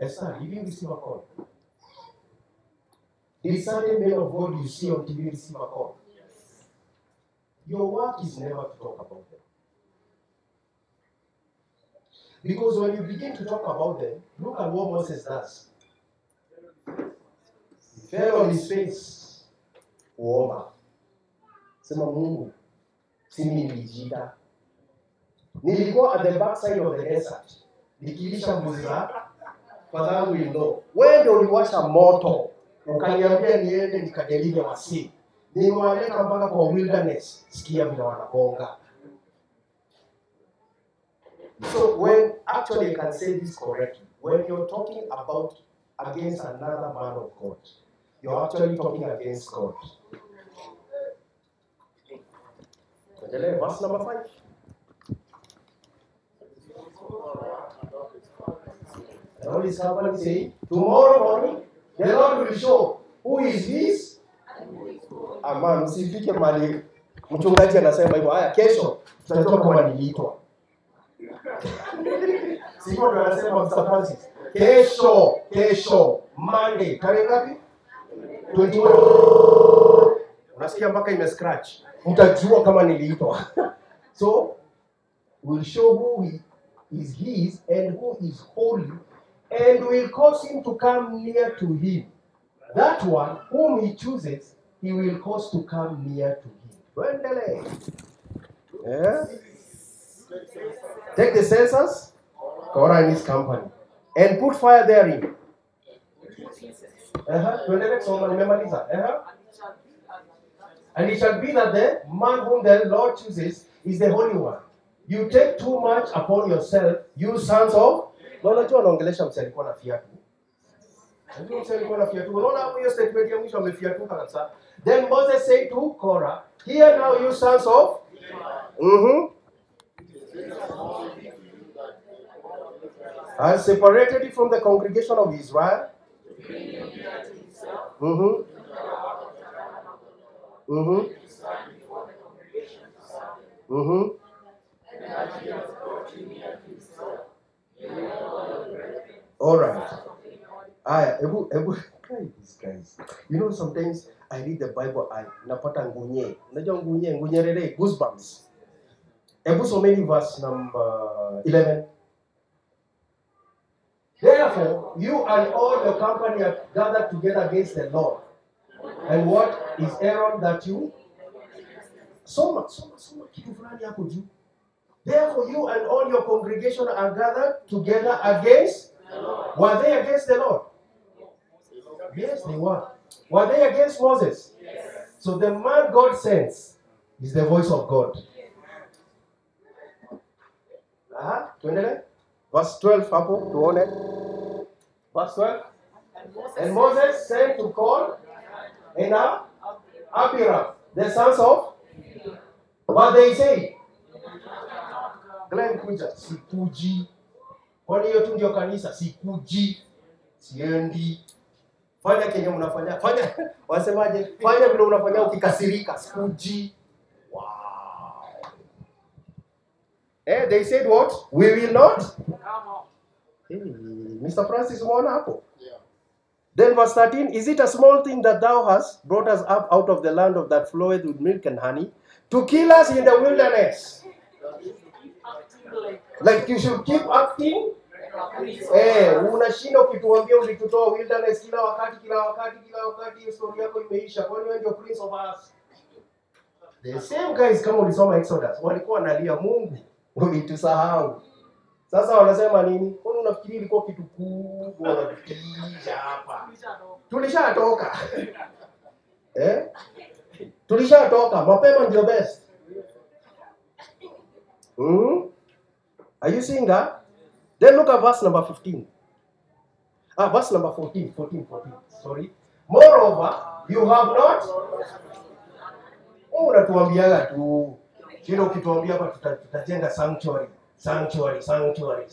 Esther, you did you receive a call? Did certain men of God you see on TV receive a call? Your work is never to talk about them. Because when you begin to talk about them, look at what Moses does. He fell on his face, kuomba. Sema Mungu, simi mimi nilijiita. Nilikuwa at the backside of the desert, nikilisha mbuzi za fadhangu ilo. Wewe ndio uliwasha moto, niende. Nimewaleta mpaka kwa wilderness, sikia vile wanagonga. So when actually I can say this correctly, when you're talking about against another man of God, you're actually talking against God. Verse number 5. And all his tomorrow morning the Lord will show who is his. Aman, Msifike mali mchungaji anasema hivyo, haya kesho tutajua kama niliitwa. Sivyo ndo anasema Mr. Francis. Kesho, kesho, Monday, tarehe ngapi? 21. Unasikia mpaka ime scratch. Mtajua kama niliitwa. so will show who is his and who is holy and will cause him to come near to him. That one whom he chooses, he will cause to come near to him. Tuendelee. Yeah. Take the census, Korah and his company, and put fire therein. Uh-huh. Uh-huh. And it shall be that the man whom the Lord chooses is the holy one. You take too much upon yourself, you sons of. Na unajua anaongelesha mse alikuwa na fiatu. Statement. Then Moses said to Korah, Hear now you sons of. Mhm. I separated from the congregation of Israel. Mhm. Mhm. Mhm. All right. Ah, Aya, hebu hebu guys, guys. You know sometimes I read the Bible I napata ngunye. Unajua ngunye, ngunyerere, goosebumps. Hebu someni verse number 11. Therefore, you and all your company are gathered together against the Lord. And what is Aaron that you? Soma, soma, soma kitu fulani hapo. Therefore, you and all your congregation are gathered together against. Were they against the Lord? Yes, they were. Were they against Moses? Yes. So the man God sends is the voice of God. Aha, tuendelee. Verse 12 hapo tuone. Verse 12. And Moses sent to call and uh, Abiram, the sons of what they say. Glenn kuja. Kwani hiyo tu ndio kanisa? Sikuji, siendi. Fanya kenye mnafanya, fanya wasemaje? Fanya vile unafanya ukikasirika, sikuji. Wow. Eh, they said what? We will not. Hey, Mr. Francis umeona hapo? Then verse 13, is it a small thing that thou hast brought us up out of the land of that floweth with milk and honey to kill us in the wilderness? Like you should keep acting. Eh, unashinda ukituambia ulitutoa wilderness kila wakati kila wakati kila wakati, story yako imeisha. Kwani wewe ndio prince of us? The same guys kama ulisoma Exodus walikuwa wanalia Mungu, ulitusahau. Sasa wanasema nini? Kwani unafikiri ilikuwa kitu kubwa kutisha hapa? Tulishatoka. eh? Tulishatoka, mapema ndio best. Hmm? Are you seeing that? Then look at verse number 15. Ah, verse number 14, 14, 14. Sorry. Moreover, you have not unatuambiaga tu kile ukituambia hapa tutajenga sanctuary sanctuary sanctuary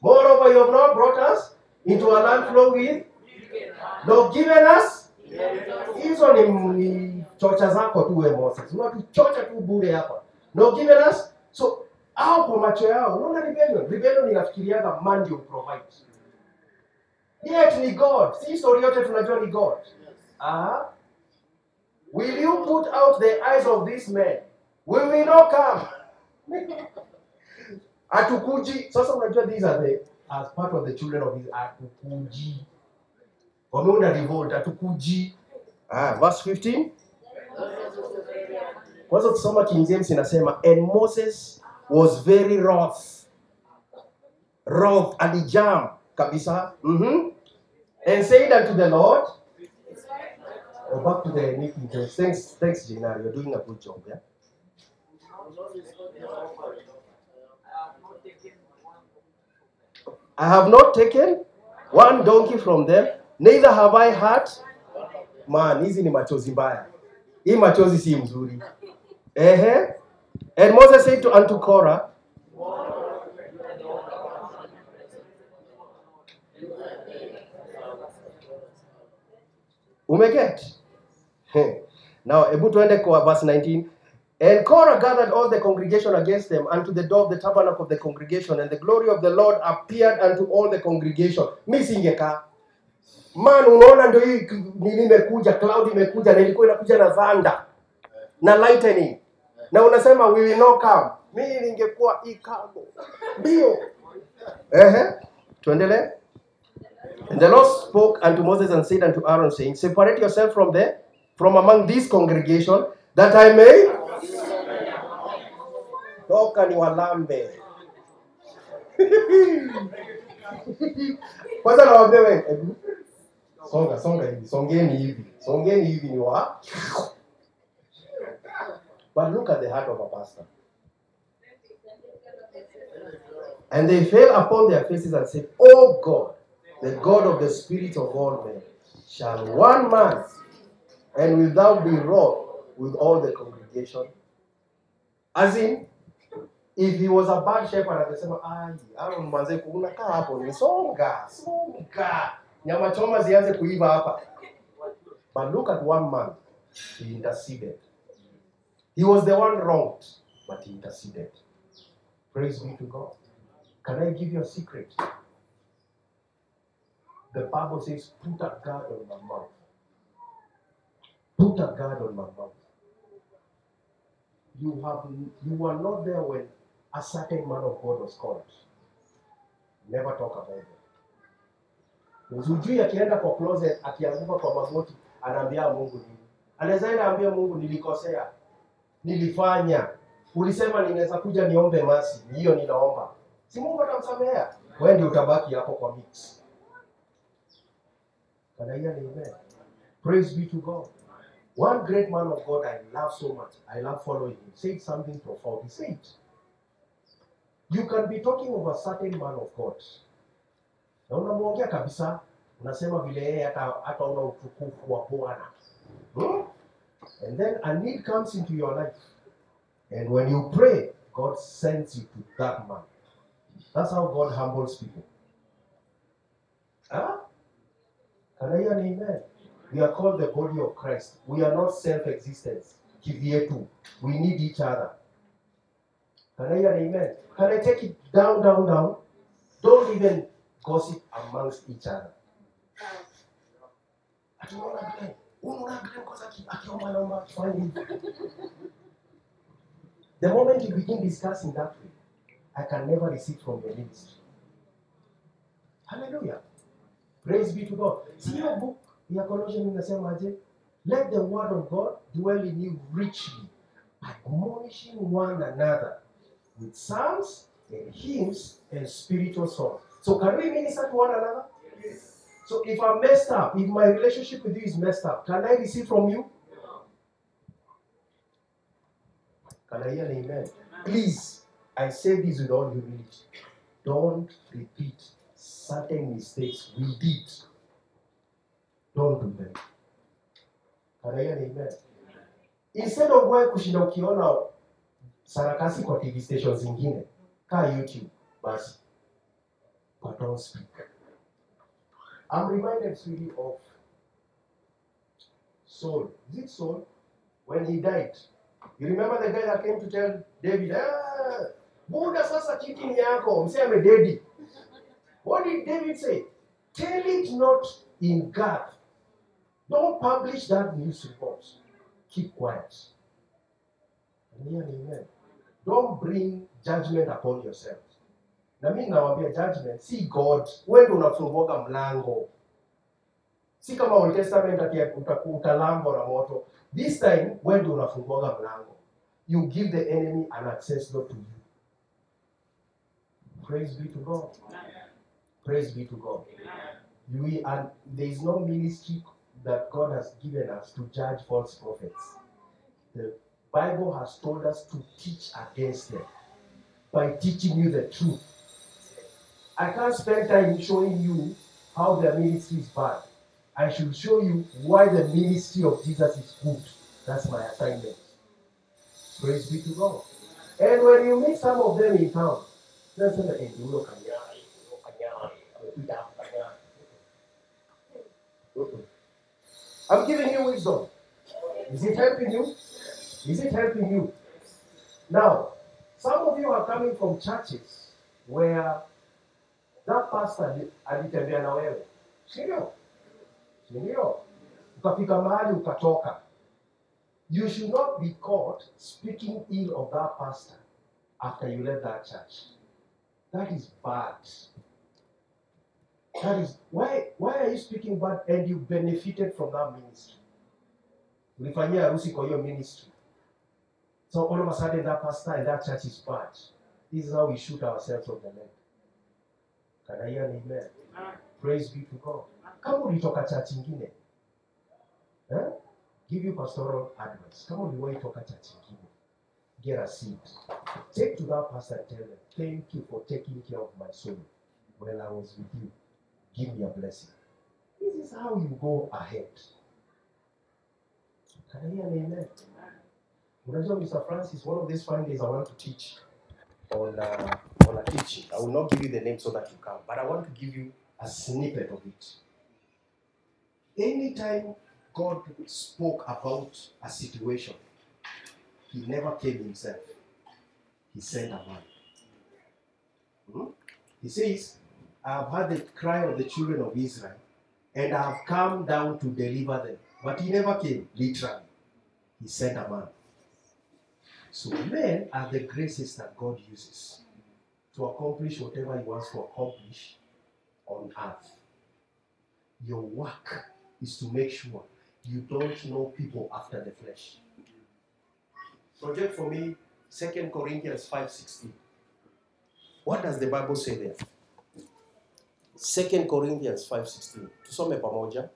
moreover you have not brought us into a land flowing with no given us hizo ni, chocha zako tu we Moses unatuchocha tu bure hapa no given us so au kwa macho yao unaona rebellion rebellion inafikiriaga man ndio provide yet ni God si story yote tunajua ni God ah Will you put out the eyes of this man will not come. Atukuji. Sasa unajua these are the as part of the children of Israel. Atukuji. Wameunda revolt. Atukuji. Ah, verse 15. Kwanza tusoma King James inasema and Moses was very wroth. Wroth alijam kabisa. Mhm. And said unto the Lord, Oh, back to the meeting Thanks, thanks, Gina. You're doing a good job, yeah? I have not taken one donkey from them, neither have I had. Man, hizi ni machozi mbaya. Hii machozi si mzuri. Uh-huh. And Moses said to unto Korah, Umeget? Now, hebu tuende kwa verse 19. And Korah gathered all the congregation against them unto the door of the tabernacle of the congregation, and the glory of the Lord appeared unto all the congregation. Mi singekaa. Man, unaona ndio hii nini imekuja, cloud imekuja na ilikuwa inakuja na thunder na lightning. Na unasema we will not come. Mimi ningekuwa ikago. Ndio. Ehe. Tuendelee. And the Lord spoke unto Moses and said unto Aaron, saying, Separate yourself from the from among this congregation, that I may toka ni walambe. Kwanza nawaambia wewe, songa songa hivi, songeni hivi, songeni hivi ni wa. But look at the heart of a pastor. And they fell upon their faces and said, O God, the God of the spirit of all men, shall one man, and will thou be wroth with all the congregation? As in, if he was a bad shepherd angesema ai mwanze unakaa hapo ni songa songa nyama choma zianze kuiva hapa but look at one man he interceded he was the one wronged but he interceded praise be to God can I give you a secret the Bible says put a guard on my mouth put a guard on my mouth you have you were not there when a certain man of God was called. Never talk about it. Hujui akienda kwa closet akianguka kwa magoti anaambia Mungu nini? Anaweza enda ambia Mungu nilikosea. Nilifanya. Ulisema ninaweza kuja niombe masi. Hiyo ninaomba. Si Mungu atamsamehea. Wewe ndio utabaki hapo kwa mix. Can I amen? Praise be to God. One great man of God I love so much. I love following him. Said something profound. He said, You can be talking of a certain man of God. Na unamwongea kabisa, unasema vile yeye hata hata una utukufu wa Bwana. Hmm? And then a need comes into your life. And when you pray, God sends you to that man. That's how God humbles people. Huh? Can I hear an amen? We are called the body of Christ. We are not self-existent. Kivyetu. We need each other. Can I hear an amen? Can I take it down, down, down? Don't even gossip amongst each other. Ati unaona Glenn, unaona The moment you begin discussing that way, I can never receive from the ministry. Hallelujah. Praise be to God. See your book ya Colossians inasemaje? Let the word of God dwell in you richly, admonishing one another with psalms and hymns and spiritual songs. So can we minister to one another? So if I'm messed up, if my relationship with you is messed up, can I receive from you? Can I hear an amen? Please, I say this with all humility. Don't repeat certain mistakes we did. Don't do them. Can I hear an amen? Instead of wewe kushinda ukiona sarakasi kwa TV stations zingine, kaa YouTube basi. But don't speak. I'm reminded sweetie of Saul. Is it Saul? When he died. You remember the guy that came to tell David, ah, Buddha sasa ni yako, msee amededi. What did David say? Tell it not in Gath. Don't publish that news report. Keep quiet. Amen. Don't bring judgment upon yourself. Na mimi nawaambia judgment si God. Wewe ndio unafunguaga mlango. Si kama Old Testament ati utaku- utalambwa na moto. This time wewe ndio unafunguaga mlango. You give the enemy an access door to you. Praise be to God. Praise be to God. We and there is no ministry that God has given us to judge false prophets. The Bible has told us to teach against them by teaching you the truth. I can't spend time showing you how their ministry is bad. I should show you why the ministry of Jesus is good. That's my assignment. Praise be to God. And when you meet some of them in town, they'll say, hey, you look at look at you look at Nyai." Mm-mm. I'm giving you wisdom. Is it helping you? Is it helping you? Now, some of you are coming from churches where that pastor ali- alitembea na wewe, si ndio? Ukafika mahali ukatoka. You should not be caught speaking ill of that pastor after you left that church. That is bad. That is why why are you speaking bad and you benefited from that ministry? Ulifanyia harusi kwa hiyo ministry. So all of a sudden that pastor and that church is bad. This is how we shoot ourselves on the leg. Can I hear an amen? Praise be to God. Kama ulitoka church ingine, eh? give you pastoral advice. Kama uliwahi toka church ingine, get a seat. Take to that pastor and tell them, thank you for taking care of my soul when I was with you. Give me a blessing. This is how you go ahead. Can I hear an amen? Unajua, Mr. Francis, one of these fine days I want to teach on, uh, I will not give you the name so that you come, but I want to give you a snippet of it. Anytime God spoke about a situation, He never came Himself, He sent a man. Hmm? He says, I have heard the cry of the children of Israel, and I have come down to deliver them. But He never came, literally. He sent a man. So men are the graces that God uses to accomplish whatever He wants to accomplish on earth. Your work is to make sure you don't know people after the flesh. Project for me, 2 Corinthians 5:16. What does the Bible say there? 2 Corinthians 5:16. To Tusome pamoja.